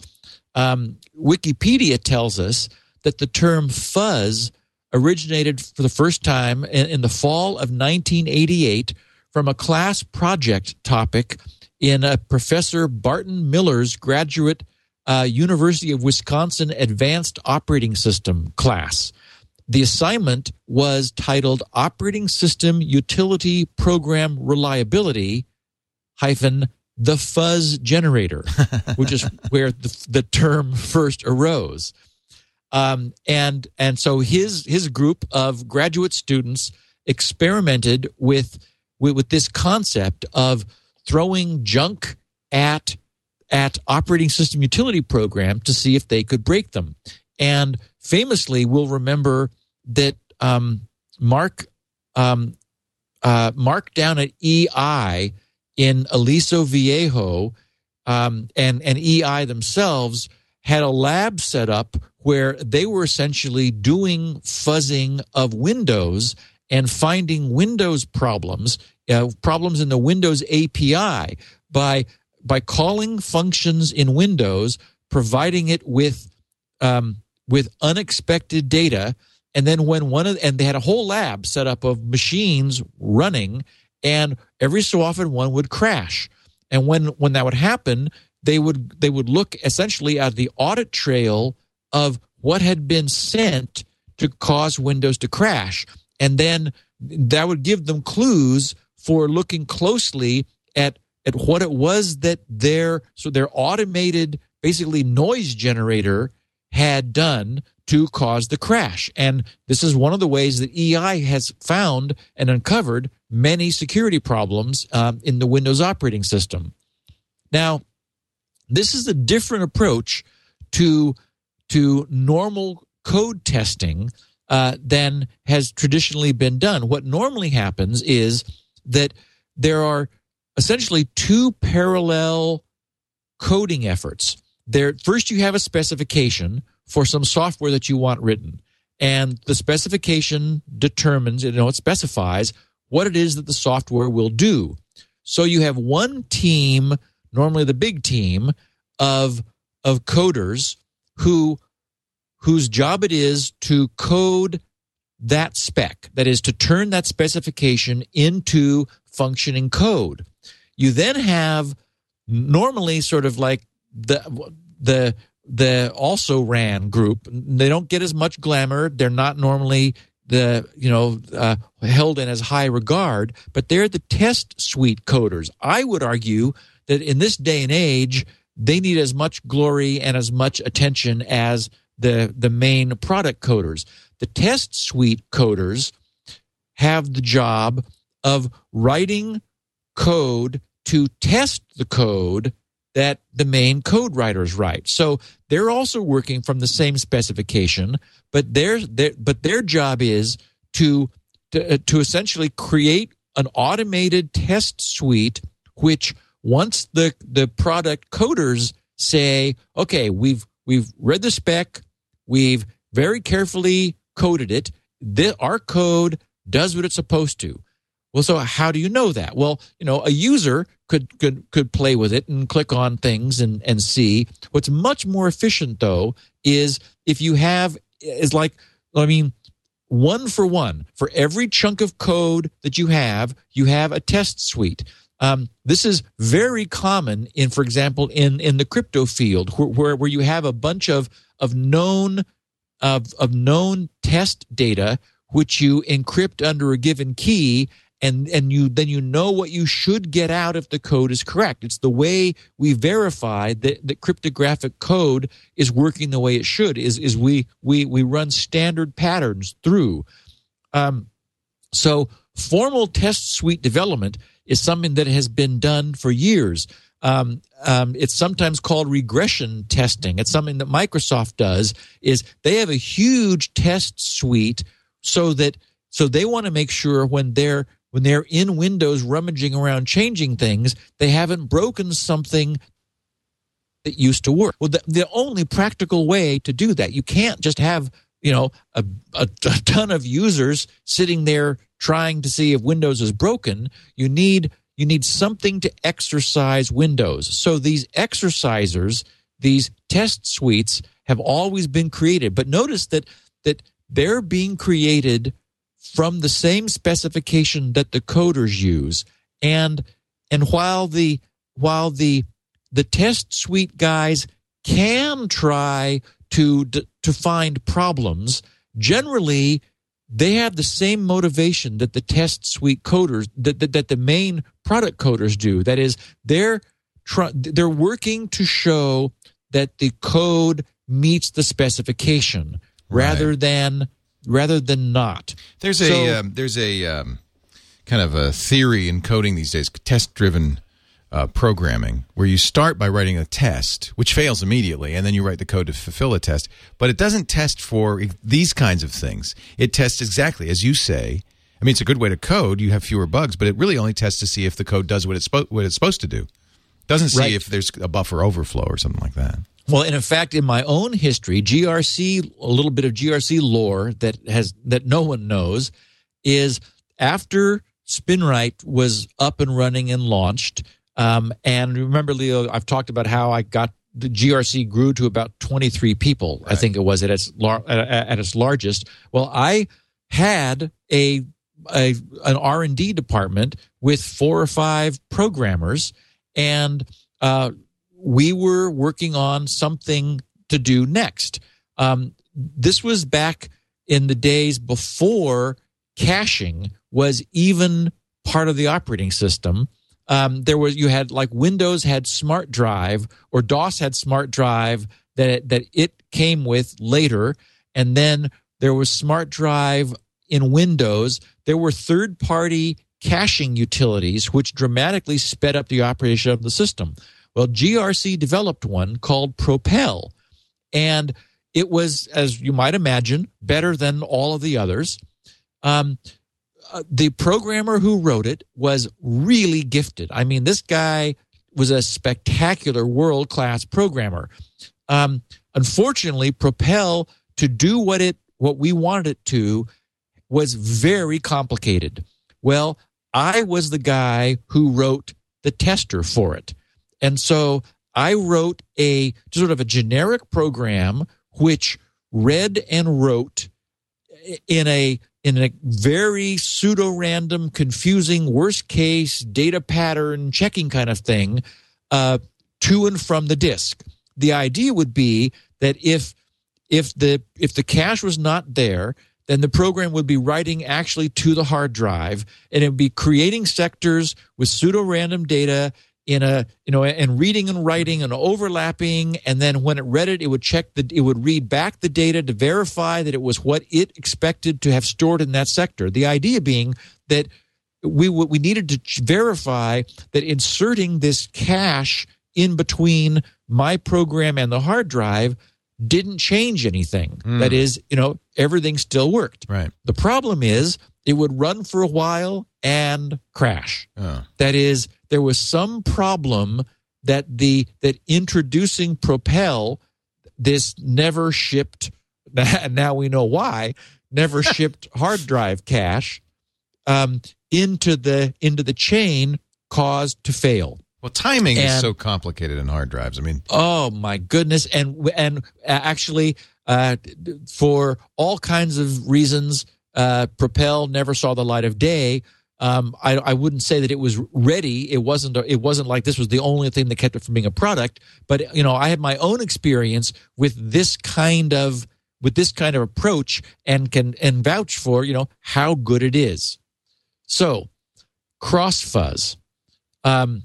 Um, Wikipedia tells us that the term fuzz originated for the first time in, in the fall of 1988 from a class project topic in uh, Professor Barton Miller's graduate uh, University of Wisconsin Advanced Operating System class. The assignment was titled Operating System Utility Program Reliability hyphen the fuzz generator, which is where the, the term first arose. Um, and and so his his group of graduate students experimented with with, with this concept of throwing junk at at operating system utility program to see if they could break them. And famously, we'll remember that um, Mark um, uh, Mark down at eEye in Aliso Viejo um, and and eEye themselves had a lab set up where they were essentially doing fuzzing of Windows and finding Windows problems uh, problems in the Windows API by by calling functions in Windows, providing it with um, with unexpected data, and then when one of and they had a whole lab set up of machines running, and every so often one would crash, and when when that would happen, they would they would look essentially at the audit trail of what had been sent to cause Windows to crash, and then that would give them clues for looking closely at at what it was that their so their automated basically noise generator had done to cause the crash. And this is one of the ways that eEye has found and uncovered many security problems um, in the Windows operating system. Now, this is a different approach to to normal code testing uh, than has traditionally been done. What normally happens is that there are essentially two parallel coding efforts. There, first, you have a specification for some software that you want written, and the specification determines, you know, it specifies what it is that the software will do. So you have one team, normally the big team of of coders who whose job it is to code that spec, that is to turn that specification into functioning code. You then have normally sort of like the the the also ran group. They don't get as much glamour. They're not normally the you know uh, held in as high regard, but they're the test suite coders. I would argue that in this day and age, they need as much glory and as much attention as the the main product coders. The test suite coders have the job of writing code to test the code that the main code writers write. So they're also working from the same specification, but their, their but their job is to, to uh, to essentially create an automated test suite which once the the product coders say, okay, we've we've read the spec, we've very carefully coded it. The, our code does what it's supposed to. Well, so how do you know that? Well, you know, a user could could could play with it and click on things and and see. What's much more efficient though is if you have is like I mean one for one for every chunk of code that you have, you have a test suite. Um, this is very common in, for example, in in the crypto field, where where, where you have a bunch of of known of of known test data which you encrypt under a given key and and you then you know what you should get out if the code is correct. It's the way we verify that, that cryptographic code is working the way it should is is we we we run standard patterns through. Um, so formal test suite development is something that has been done for years um, um, it's sometimes called regression testing it's something that microsoft does is they have a huge test suite so that so they want to make sure when they're when they're in Windows rummaging around changing things, they haven't broken something that used to work. Well, the, the only practical way to do that, you can't just have, you know, a, a, a ton of users sitting there trying to see if Windows is broken. You need you need something to exercise Windows. So these exercisers, these test suites have always been created. But notice that that they're being created from the same specification that the coders use and and while the while the the test suite guys can try to to find problems generally they have the same motivation that the test suite coders that, that, that the main product coders do that is they're try, they're working to show that the code meets the specification right. rather than rather than not. There's so, a um, there's a um, kind of a theory in coding these days, test driven uh, programming, where you start by writing a test, which fails immediately, and then you write the code to fulfill a test. But it doesn't test for these kinds of things. It tests exactly as you say. I mean, it's a good way to code. You have fewer bugs, but it really only tests to see if the code does what it's, spo- what it's supposed to do. It doesn't see right. if there's a buffer overflow or something like that. Well, and in fact, in my own history, GRC, a little bit of GRC lore that has that no one knows is after SpinRite was up and running and launched. Um, and remember, Leo, I've talked about how I got the GRC grew to about 23 people. Right. I think it was at its lar- at its largest. Well, I had a, a an R and D department with four or five programmers, and uh, we were working on something to do next. Um, this was back in the days before caching was even part of the operating system. Um, there was you had like Windows had Smart Drive or DOS had Smart Drive that it, that it came with later, and then there was Smart Drive in Windows. There were third party caching utilities which dramatically sped up the operation of the system. Well, GRC developed one called Propel, and it was, as you might imagine, better than all of the others. Um, the programmer who wrote it was really gifted. I mean, this guy was a spectacular world class programmer. Um, unfortunately, Propel to do what it what we wanted it to was very complicated. Well, I was the guy who wrote the tester for it. And so I wrote a sort of a generic program which read and wrote in a in a very pseudo random, confusing, worst case data pattern checking kind of thing uh, to and from the disk. The idea would be that if if the if the cache was not there, then the program would be writing actually to the hard drive, and it would be creating sectors with pseudo random data in a you know and reading and writing and overlapping. And then when it read it it would check the it would read back the data to verify that it was what it expected to have stored in that sector. The idea being that we we needed to verify that inserting this cache in between my program and the hard drive didn't change anything. Mm. that is you know everything still worked. Right. The problem is it would run for a while and crash. Oh. That is, there was some problem that the that introducing Propel, this never shipped. Now we know why never shipped hard drive cache um, into the into the chain caused to fail. Well, timing And- is so complicated in hard drives. I mean, Oh my goodness! And and actually, uh, for all kinds of reasons, uh, Propel never saw the light of day. Um, I, I wouldn't say that it was ready. It wasn't. It wasn't like this was the only thing that kept it from being a product. But you know, I had my own experience with this kind of with this kind of approach, and can and vouch for you know how good it is. So, CrossFuzz. Um,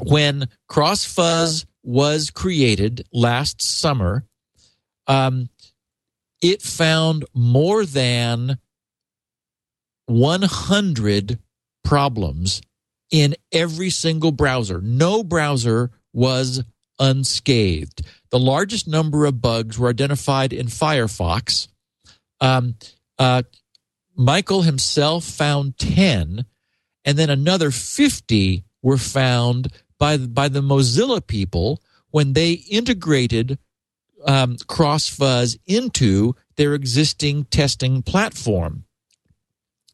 when CrossFuzz was created last summer, um, it found more than 100 problems in every single browser. No browser was unscathed. The largest number of bugs were identified in Firefox. Um, uh, Michael himself found 10, and then another 50 were found by, by the Mozilla people when they integrated um, CrossFuzz into their existing testing platform.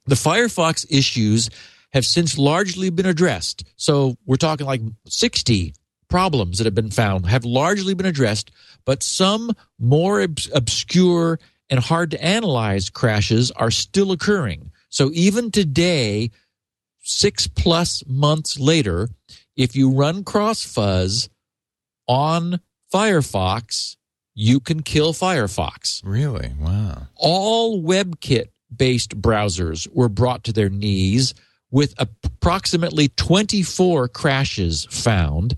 The Firefox issues have since largely been addressed. So we're talking like 60 problems that have been found have largely been addressed, but some more obs- obscure and hard to analyze crashes are still occurring. So even today, six plus months later, if you run CrossFuzz on Firefox, you can kill Firefox really, wow. all WebKit based browsers were brought to their knees with approximately 24 crashes found.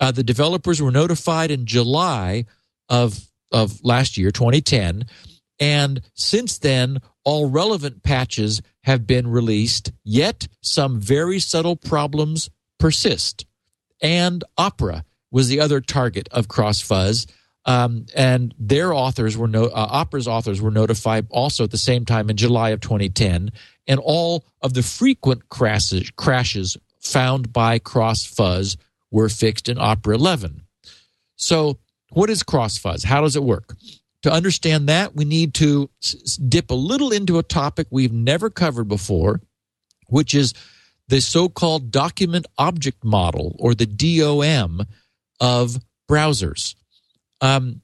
Uh, the developers were notified in July of, of last year, 2010. And since then, all relevant patches have been released, yet some very subtle problems persist. And Opera was the other target of CrossFuzz. Um, and their authors were no, uh, Opera's authors were notified also at the same time in July of 2010, and all of the frequent crashes, crashes found by CrossFuzz were fixed in Opera 11. So, what is CrossFuzz? How does it work? To understand that, we need to dip a little into a topic we've never covered before, which is the so-called document object model or the DOM of browsers. Um,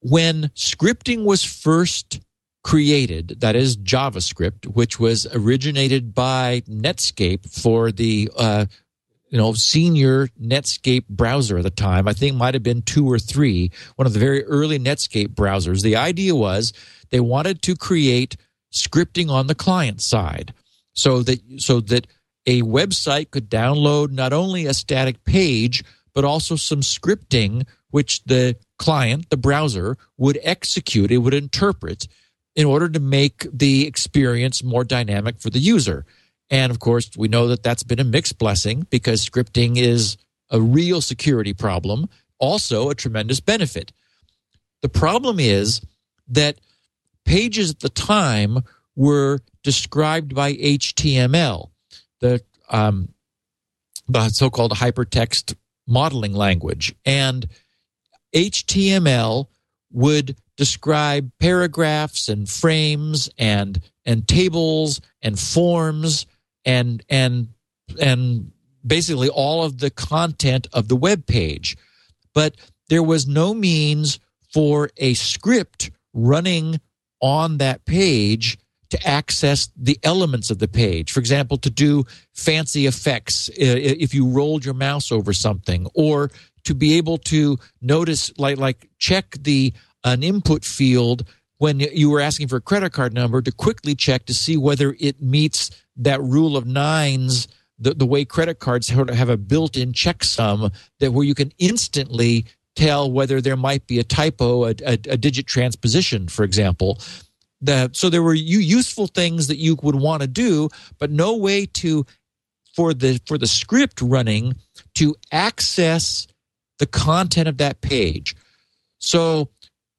when scripting was first created, that is JavaScript, which was originated by Netscape for the uh, you know senior Netscape browser at the time. I think might have been two or three, one of the very early Netscape browsers. The idea was they wanted to create scripting on the client side, so that so that a website could download not only a static page but also some scripting which the client, the browser, would execute, it would interpret in order to make the experience more dynamic for the user. And of course, we know that that's been a mixed blessing because scripting is a real security problem, also a tremendous benefit. The problem is that pages at the time were described by HTML, the um, the so-called hypertext modeling language, and HTML would describe paragraphs and frames and and tables and forms and and and basically all of the content of the web page. But there was no means for a script running on that page to access the elements of the page. For example, to do fancy effects if you rolled your mouse over something, or to be able to notice, like, like check the an input field when you were asking for a credit card number to quickly check to see whether it meets that rule of nines the, the way credit cards have a built-in checksum that where you can instantly tell whether there might be a typo, a, a, a digit transposition, for example. The, so there were useful things that you would want to do, but no way to for the for the script running to access the content of that page. So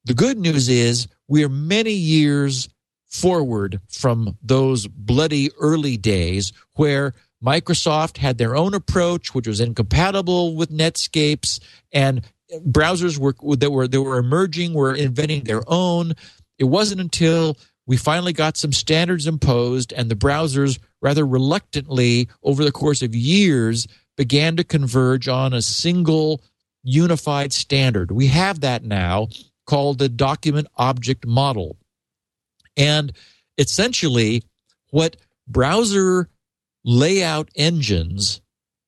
the good news is we are many years forward from those bloody early days where Microsoft had their own approach, which was incompatible with Netscape's, and browsers were that were that were emerging were inventing their own. It wasn't until we finally got some standards imposed, and the browsers rather reluctantly, over the course of years, began to converge on a single unified standard. We have that now called the document object model. And essentially, what browser layout engines,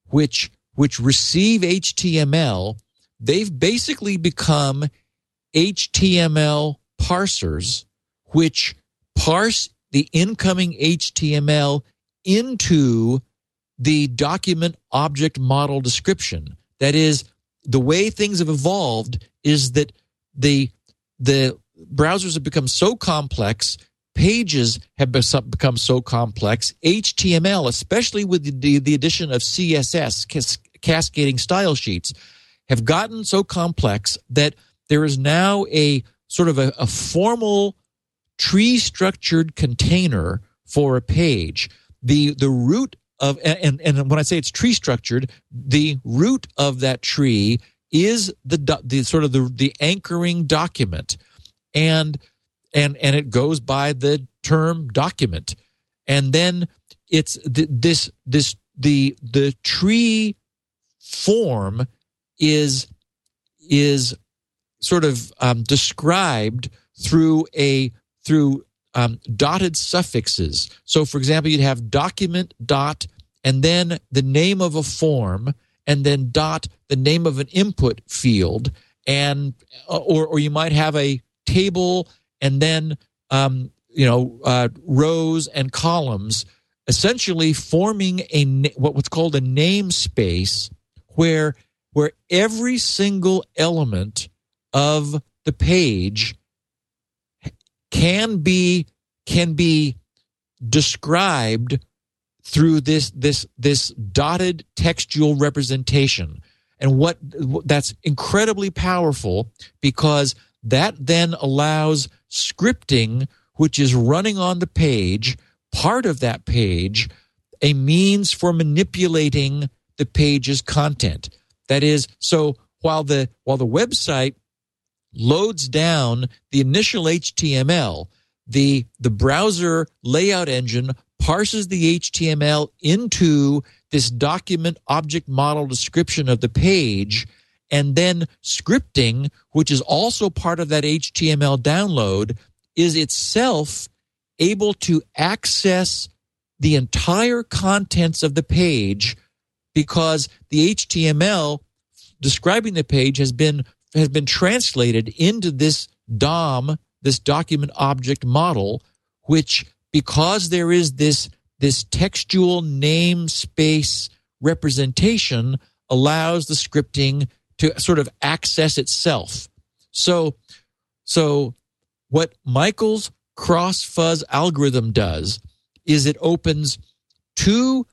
which which receive HTML, they've basically become HTML parsers, which parse the incoming HTML into the document object model description. That is, the way things have evolved is that the the browsers have become so complex pages have become so complex html especially with the, the addition of css cascading style sheets have gotten so complex that there is now a sort of a, a formal tree structured container for a page. The the root of and and when I say it's tree structured, the root of that tree is the the sort of the the anchoring document, and and and it goes by the term document, and then it's this this the the tree form is is sort of um, described through a through um, dotted suffixes. So, for example, you'd have document dot and then the name of a form and then dot the name of an input field and uh, or or you might have a table and then um, you know uh, rows and columns essentially forming a what's called a namespace where where every single element of the page can be can be described through this this this dotted textual representation. And what that's incredibly powerful because that then allows scripting which is running on the page part of that page a means for manipulating the page's content. That is so while the while the website loads down the initial HTML, the the browser layout engine parses the HTML into this document object model description of the page and then scripting which is also part of that HTML download is itself able to access the entire contents of the page because the HTML describing the page has been has been translated into this DOM, this document object model, which because there is this this textual namespace representation allows the scripting to sort of access itself. So so what Michael's cross fuzz algorithm does is it opens two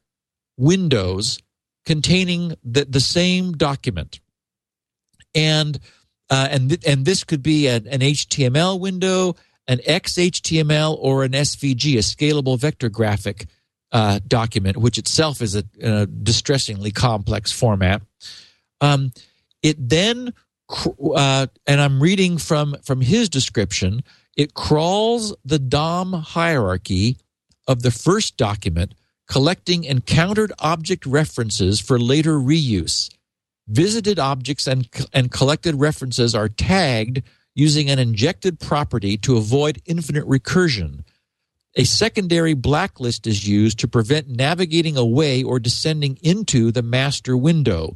windows containing the, the same document and uh, and th- and this could be an, an HTML window, an XHTML, or an SVG, a scalable vector graphic uh, document, which itself is a, a distressingly complex format. Um, it then, uh, and I'm reading from from his description. It crawls the DOM hierarchy of the first document, collecting encountered object references for later reuse visited objects and, and collected references are tagged using an injected property to avoid infinite recursion. A secondary blacklist is used to prevent navigating away or descending into the master window.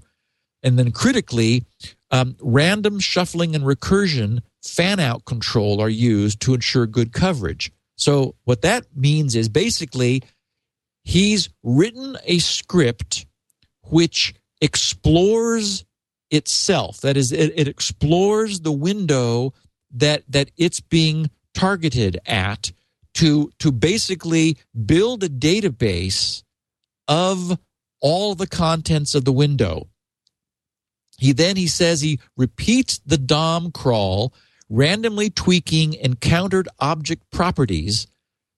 And then critically, um, random shuffling and recursion fan out control are used to ensure good coverage. So, what that means is basically he's written a script which explores itself. That is, it, it explores the window that that it's being targeted at to to basically build a database of all the contents of the window. He then he says he repeats the DOM crawl, randomly tweaking encountered object properties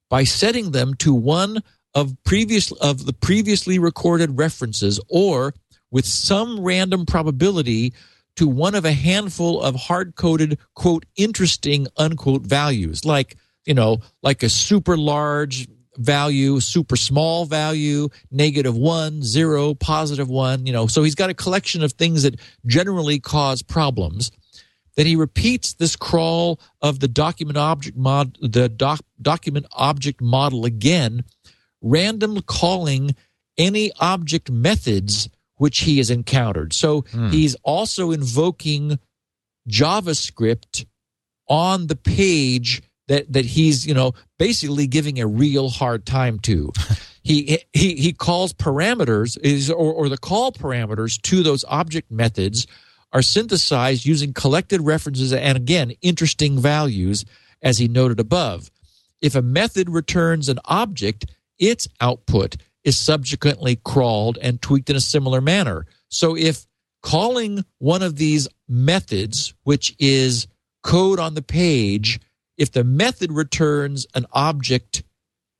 by setting them to one of previous of the previously recorded references or with some random probability to one of a handful of hard-coded quote interesting unquote values. Like you know like a super large value super small value negative one zero positive one you know. So he's got a collection of things that generally cause problems. That he repeats this crawl of the document object mod the doc, document object model again random calling any object methods which he has encountered. So Hmm. he's also invoking JavaScript on the page that that he's you know basically giving a real hard time to. he he he calls parameters is or, or the call parameters to those object methods are synthesized using collected references and again interesting values as he noted above. If a method returns an object, its output is subsequently crawled and tweaked in a similar manner. So if calling one of these methods, which is code on the page, if the method returns an object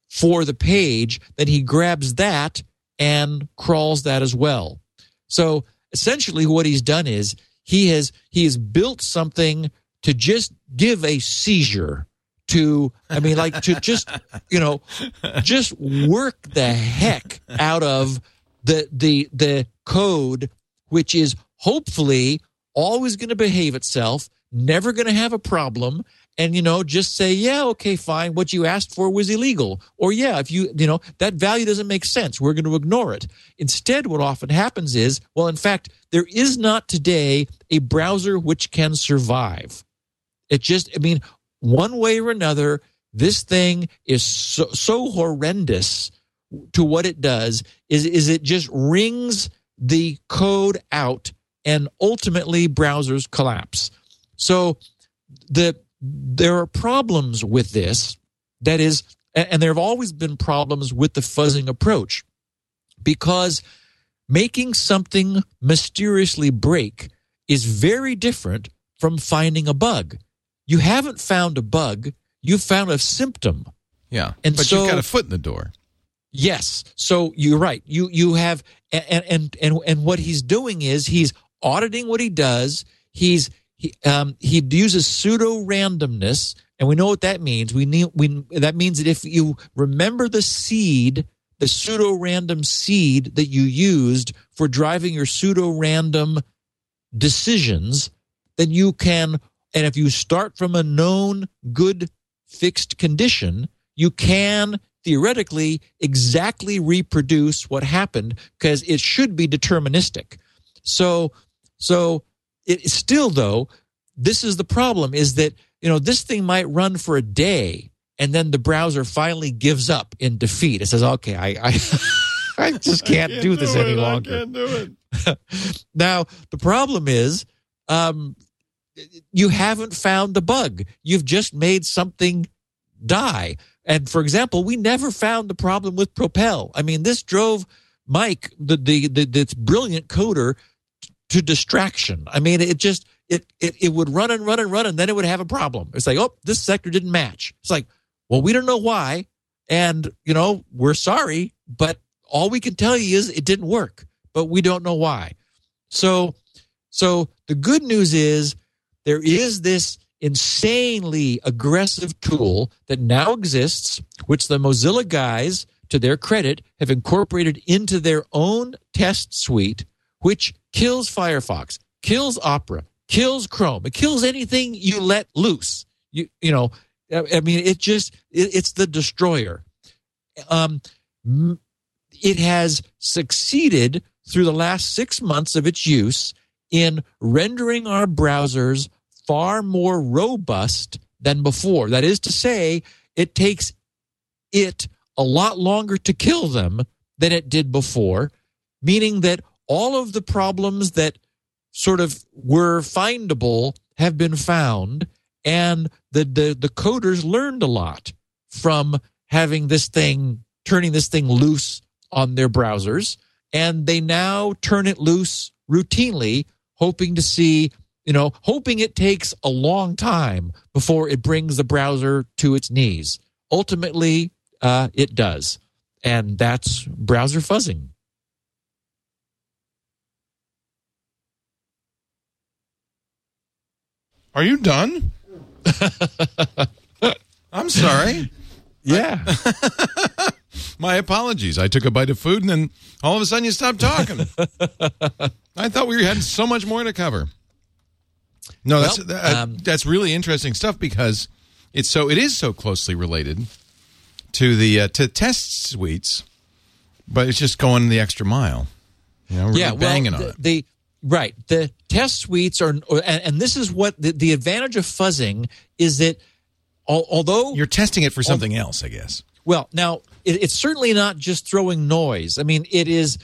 for the page, then he grabs that and crawls that as well. So essentially what he's done is he has he has built something to just give a seizure to I mean like to just you know just work the heck out of the the the code which is hopefully always going to behave itself never going to have a problem and you know just say yeah okay fine what you asked for was illegal or yeah if you you know that value doesn't make sense we're going to ignore it. Instead what often happens is well in fact there is not today a browser which can survive. It just i mean one way or another this thing is so, so horrendous to what it does is is it just rings the code out and ultimately browsers collapse. So the there are problems with this. That is and there have always been problems with the fuzzing approach because making something mysteriously break is very different from finding a bug you haven't found a bug you've found a symptom Yeah. And but so- you've got a foot in the door. Yes. So you're right. You you have and and and and what he's doing is he's auditing what he does. He's he um he uses pseudo randomness, and we know what that means. We need we that means that if you remember the seed, the pseudo random seed that you used for driving your pseudo random decisions, then you can and if you start from a known good fixed condition, you can theoretically exactly reproduce what happened because it should be deterministic. So, so it still though, this is the problem is that, you know, this thing might run for a day and then the browser finally gives up in defeat. It says, okay, I, I, I just can't, do this any longer. do it. Now, the problem is, um, you haven't found the bug. You've just made something die. And for example, we never found the problem with Propel. I mean, this drove Mike, the the, the this brilliant coder, to distraction. I mean, it just it, it it would run and run and run, and then it would have a problem. It's like, oh, this sector didn't match. It's like, well, we don't know why, and you know, we're sorry, but all we can tell you is it didn't work, but we don't know why. So, so the good news is there is this insanely aggressive tool that now exists, which the Mozilla guys, to their credit, have incorporated into their own test suite, which kills Firefox, kills Opera, kills Chrome, it kills anything you let loose. You you know, I mean, it just it, it's the destroyer. Um, it has succeeded through the last six months of its use in rendering our browsers far more robust than before. That is to say, it takes it a lot longer to kill them than it did before, meaning that all of the problems that sort of were findable have been found, and the, the, the coders learned a lot from having this thing, turning this thing loose on their browsers, and they now turn it loose routinely, hoping to see you know, hoping it takes a long time before it brings the browser to its knees. Ultimately, uh, it does. and that's browser fuzzing. Are you done? I'm sorry. Yeah. My apologies. I took a bite of food and then all of a sudden you stopped talking. I thought we were had so much more to cover. No, that's Well, that- um, that's really interesting stuff because it's so it is so closely related to the uh, to test suites, but it's just going the extra mile. You know, really yeah, banging well, on the, it. the right the test suites are, or- and, and this is what the, the advantage of fuzzing is that al- although You're testing it for something else, I guess. Well, now it, it's certainly not just throwing noise. I mean, it is.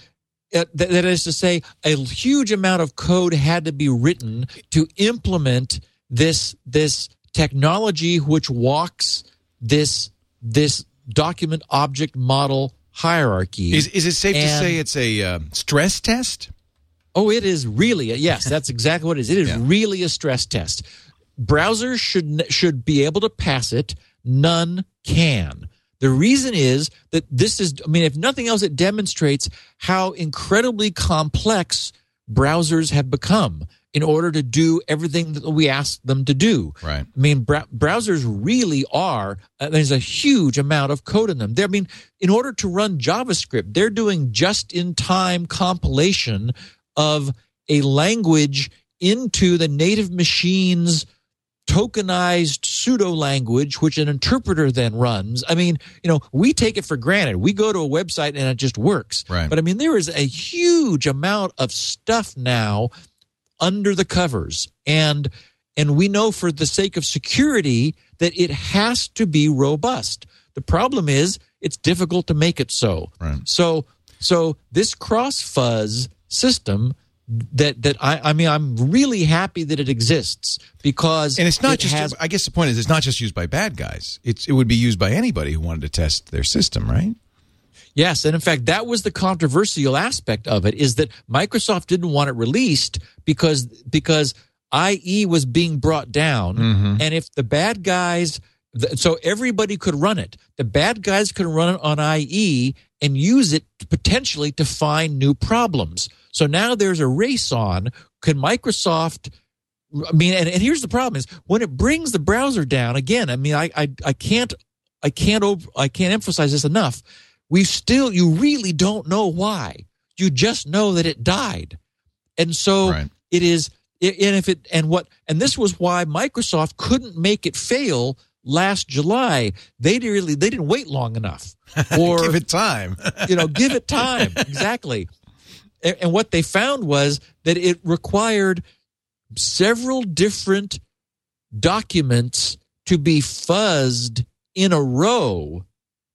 Uh, th- that is to say, a huge amount of code had to be written to implement this this technology, which walks this this document object model hierarchy. Is is it safe to say it's a uh, stress test? Oh, it is really a, yes. That's exactly what it is. It is Yeah. really a stress test. Browsers should should be able to pass it. None can. The reason is that this is. I mean, if nothing else, it demonstrates how incredibly complex browsers have become in order to do everything that we ask them to do. Right. I mean, brow- browsers really are. Uh, there's a huge amount of code in them. They're, I mean, in order to run JavaScript, they're doing just-in-time compilation of a language into the native machine's tokenized pseudo language, which an interpreter then runs. I mean, you know, we take it for granted. We go to a website and it just works. Right. But I mean, there is a huge amount of stuff now under the covers and and we know for the sake of security that it has to be robust the problem is it's difficult to make it so Right. so so this cross fuzz system that that I, I mean I'm really happy that it exists because And it's not it just. has I guess the point is, it's not just used by bad guys. It's it would be used by anybody who wanted to test their system, right? Yes, and in fact, that was the controversial aspect of it is that Microsoft didn't want it released because because IE was being brought down, mm-hmm. and if the bad guys, so everybody could run it. The bad guys could run it on IE and use it potentially to find new problems. So now there's a race on. Can Microsoft? I mean, and, and here's the problem: is when it brings the browser down again. I mean, I I, I can't I can't over, I can't emphasize this enough. We still you really don't know why. You just know that it died, and so Right. it is. And if it and what and this was why Microsoft couldn't make it fail last July. They didn't really they didn't wait long enough, or Give it time. you know, give it time. Exactly. And, and what they found was that it required several different documents to be fuzzed in a row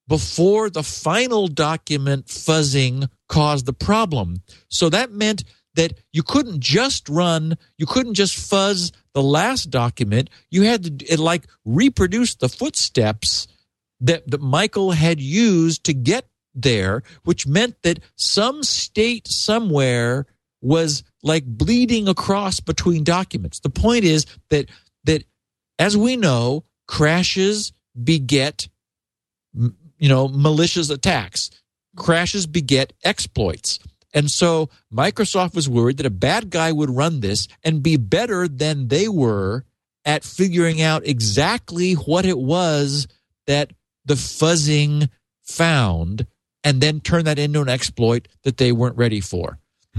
before the final document fuzzing caused the problem. So that meant that you couldn't just run, you couldn't just fuzz the last document. You had to it like reproduce the footsteps that, that Michael had used to get there, which meant that some state somewhere was like bleeding across between documents. The point is that that as we know, crashes beget you know malicious attacks. Crashes beget exploits. And so Microsoft was worried that a bad guy would run this and be better than they were at figuring out exactly what it was that the fuzzing found and then turn that into an exploit that they weren't ready for.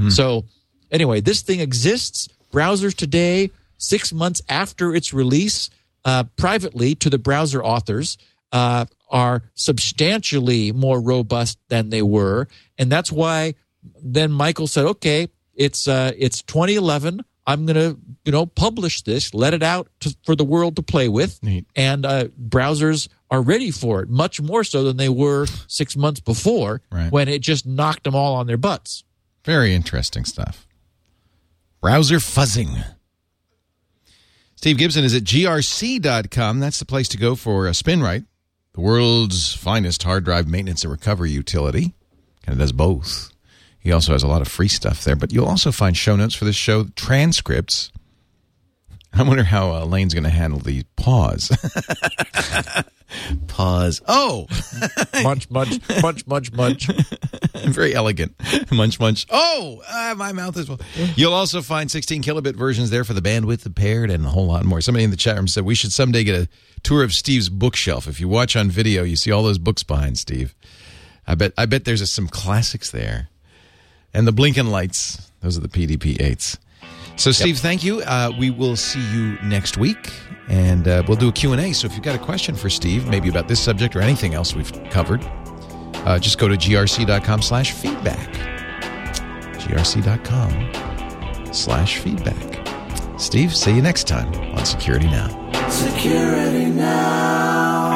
So, anyway, this thing exists. Browsers today, six months after its release, uh, privately to the browser authors, uh, are substantially more robust than they were, and that's why then Michael said, "Okay, it's uh, it's 2011. I'm going to you know publish this, let it out to, for the world to play with, Neat. and uh, browsers are ready for it, much more so than they were six months before, Right. when it just knocked them all on their butts." Very interesting stuff. Browser fuzzing. Steve Gibson is at grc.com. That's the place to go for a SpinRite, the world's finest hard drive maintenance and recovery utility. Kind of does both. He also has a lot of free stuff there, but you'll also find show notes for this show, transcripts, I wonder how uh, Lane's going to handle the pause. pause. Oh, munch, munch, munch, munch, munch. very elegant. Munch, munch. Oh, uh, my mouth is full. You'll also find 16 kilobit versions there for the bandwidth paired and a whole lot more. Somebody in the chat room said we should someday get a tour of Steve's bookshelf. If you watch on video, you see all those books behind Steve. I bet. I bet there's some classics there, and the blinking lights. Those are the PDP eights. So, Steve, yep. thank you. Uh, we will see you next week, and uh, we'll do a Q&A. So if you've got a question for Steve, maybe about this subject or anything else we've covered, uh, just go to grc.com slash feedback. grc.com slash feedback. Steve, see you next time on Security Now. Security Now.